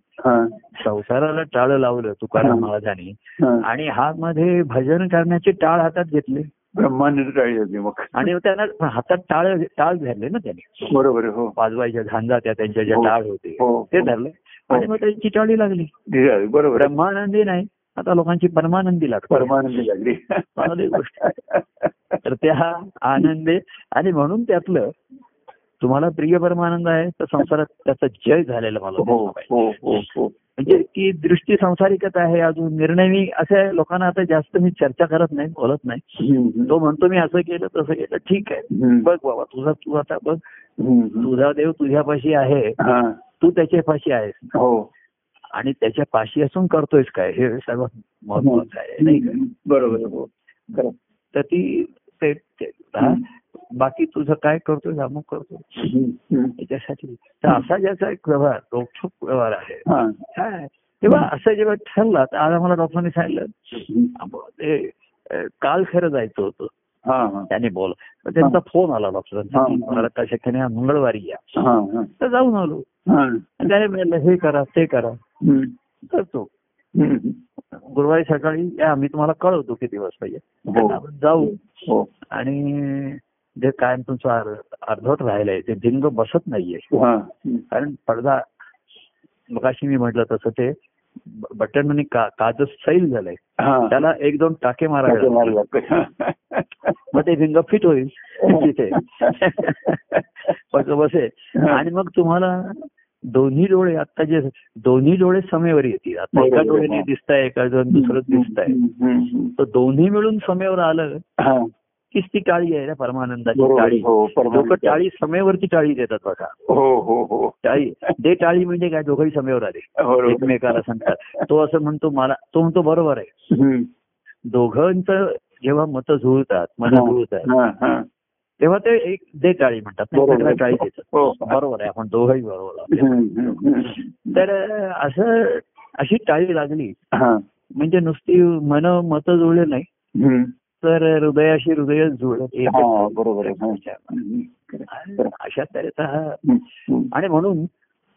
संसाराला टाळ लावलं तुकाराम. महाराजांनी
हा.
आणि हातमध्ये भजन करण्याचे टाळ हातात घेतले
ब्रह्मांड टाळी होती मग.
आणि त्यांना हातात टाळ टाळ धरले ना त्यांनी.
बरोबर हो.
वाजवायच्या झांजा त्या त्यांच्या ज्या
हो.
टाळ होते
हो.
ते धरले. आणि मग त्यांची टाळी लागली.
बरोबर.
ब्रह्मानंदी नाही आता लोकांची परमानंदी लागते.
परमानंदी लागली.
चांगली गोष्ट. तर त्या आनंदे आणि म्हणून त्यातलं तुम्हाला प्रिय परमानंद आहे तर संसारात त्याचा जय झालेला मला म्हणजे ती दृष्टी संसारिकच आहे अजून निर्णय मी असे लोकांना आता जास्त मी चर्चा करत नाही बोलत नाही. तो म्हणतो मी असं केलं तसं केलं ठीक आहे. बघ बाबा तुझा तू आता बघ. तुझा देव तुझ्यापाशी आहे. तू त्याच्यापाशी आहेस
हो
आणि त्याच्या पाशी असून करतोयस काय हे सर्वात महत्वाचं आहे नाही का
बरोबर. हो.
तर ती बाकी तुझं काय करतोय अमुक करतो
हम्म. हम्म.
याच्यासाठी. तर असा ज्याचा एक व्यवहार रोखोक व्यवहार आहे.
हा.
काय? तेव्हा असं जेव्हा ठरलं तर आज आम्हाला डॉक्टरांनी सांगितलं काल खरं जायचं होतं. त्याने बोल त्यांचा फोन आला डॉक्टरांचा मला त्या शक्यने मंगळवारी या. तर जाऊन आलो.
हा.
त्याने म्हणलं हे करा ते करा. करतो. गुरुवारी सकाळी या मी तुम्हाला कळवतो किती वाजता या.
हो.
आपण जाऊ.
हो.
आणि जे काय तुमचं अर्ध- अर्धवट राहिलंय ते भिंग बसत नाहीये
हा.
कारण पडदा मगाशी मी म्हटलं तसं ते बटन का काच सैल झालंय
हा.
त्याला एक दोन टाके.
मारायला.
मग ते भिंग फिट होईल तिथे बस आणि मग तुम्हाला दोन्ही डोळे आता जे दोन्ही डोळे समेवर येतील आता एका. डोळ्याने दिसताय एका दुसरं दिसताय. तर दोन्ही मिळून समेवर आलं
हा.
तीच ती टाळी आहे ना परमानंदाची टाळी
हो
लोक. टाळी समेवरती टाळी देतात बघा
हो हो हो
टाळी दे टाळी म्हणजे काय दोघंही समेवर आले एकमेकाला सांगतात तो असं म्हणतो मला तो म्हणतो बरोबर आहे. दोघांचं जेव्हा मतं जुळतात मतं
हा.
जुळतात
हा, हा.
तेव्हा ते एक दे टाळी म्हणतात टाळी
आहे.
देतात
हो.
बरोबर आहे आपण दोघंही बरोबर. तर असं अशी टाळी लागली
हा.
म्हणजे नुसती मन मतं जुळले नाही. तर हृदयाशी हृदय जुळत एकच
बरोबर.
अशा तऱ्हेचा. आणि म्हणून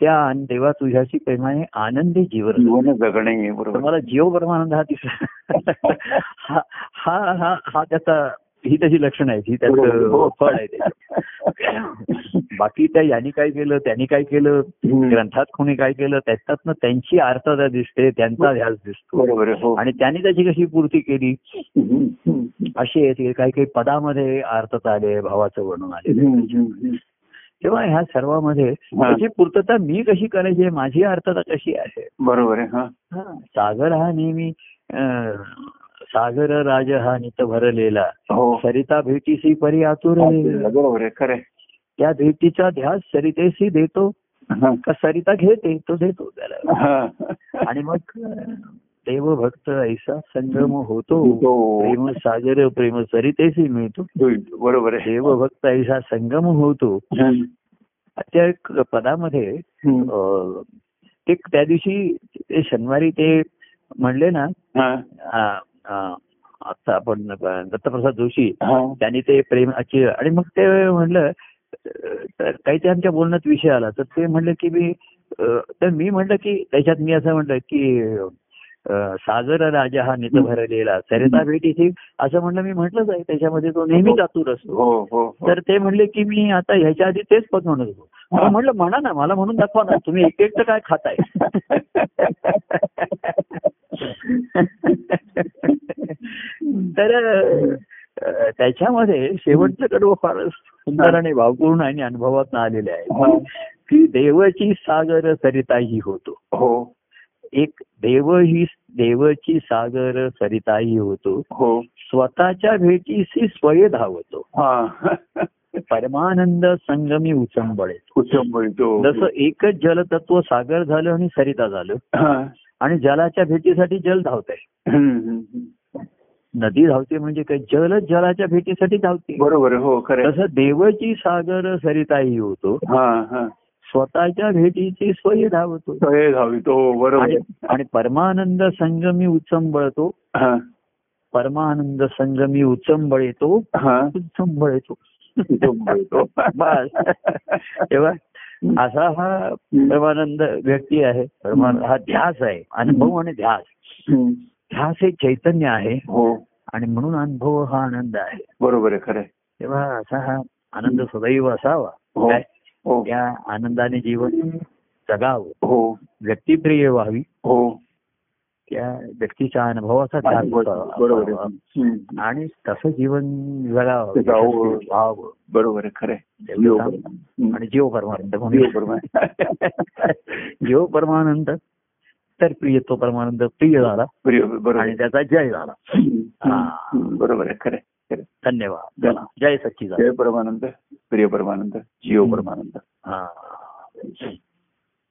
त्या देवा तुझ्याशी प्रेमाने आनंदी जीवन
जीवन जगणे
तुम्हाला जीव परमानंद हा तिसरा. हा हा हा हा त्याचा ही त्याची लक्षण आहे ही. त्याचं. फळ आहे. बाकी त्या यांनी काय केलं त्यांनी काय केलं. ग्रंथात कोणी काय केलं त्याच्यातनं त्यांची अर्थता दिसते त्यांचा ध्यास दिसतो
हो
आणि त्यांनी त्याची कशी पूर्ती केली. अशी आहे ती काही काही पदामध्ये अर्थता आले भावाचं वर्णन आले. तेव्हा ह्या सर्वांमध्ये त्याची पूर्तता मी कशी करायची माझी अर्थता कशी आहे
बरोबर आहे
सागर हा नेहमी सागर राज हा नित भरलेला
हो
सरिता भेटीसी परी आतुर
बरोबर खरं.
त्या भेटीचा ध्यास सरितेशी देतो. का सरिता घेते तो देतो त्याला. आणि मग अं, देवभक्त ऐसा संगम होतो. प्रेम सागर प्रेम सरितेशी मिळतो.
बरोबर आहे
देवभक्त ऐसा संगम होतो. त्या एक पदामध्ये ते त्या दिवशी ते शनिवारी ते म्हणले ना आता आपण दत्तप्रसाद जोशी
हा.
त्यांनी ते प्रेमाची आणि मग ते म्हणलं तर काही ते आमच्या बोलण्यात विषय आला तर ते म्हणलं की मी तर मी म्हणलं की त्याच्यात मी असं म्हणलं की सागर राजा हा नित भरलेला सरिता भेटीची असं म्हणलं मी म्हटलंच आहे त्याच्यामध्ये तो नेहमीच आतुर असतो.
हो हो हो.
तर ते म्हणले की मी आता ह्याच्या आधी तेच पद म्हणत होतो मला म्हणलं म्हणा ना मला म्हणून दाखवा ना तुम्ही एक एकटं काय खाताय. तर त्याच्यामध्ये शेवटचं कडवं फारच सुंदर आणि भावपूर्ण आणि अनुभवात आलेले आहे.
हा.
की देवची सागर सरिताही होतो.
हो.
एक देव ही देवची सागर सरिताही होतो.
हो.
स्वतःच्या भेटीशी स्वय धावतो.
हा.
परमानंद संगमी उचंबळे
कुचंबळतो
जसं एकच जलतत्व सागर झालं आणि सरिता झालं.
हा.
आणि जलाच्या भेटीसाठी जल धावत. नदी धावते म्हणजे काय? जलच जलाच्या भेटीसाठी धावते.
बरोबर. हो खरं.
तसं देवची सागर सरिताही होतो.
हा हा.
स्वतःच्या भेटीची स्वय धावतो.
हे धावित हो बरोबर.
आणि परमानंद संगमी उचंबळतो. परमानंद संगमी उचंबळेतो.
हा.
उचंबळेतो.
कुचंबळतो.
बस. तेव्हा असा हा परमानंद व्यक्ती आहे. परमान हा ध्यास आहे. अनुभव आणि ध्यास. ध्यास हे चैतन्य आहे
हो.
आणि म्हणून अनुभव हा आनंद आहे.
बरोबर आहे खरं.
तेव्हा असा हा आनंद सदैव असावा.
हो. हो.
त्या आनंदाने जीवन जगावं.
हो.
व्यक्तिप्रिय व्हावी.
हो.
त्या व्यक्तीच्या अनुभवाचा ध्यास
बरोबर.
आणि तसं जीवन
बरोबर खरं.
आणि जीव परमानंद
जीव परमानंद.
जीव परमानंद तर प्रिय तो परमानंद प्रिय झाला. आणि. त्याचा जय झाला.
बरोबर आहे खरं.
धन्यवाद. जय सच्ची
जय परमानंद प्रिय परमानंद जीव परमानंद.
हा.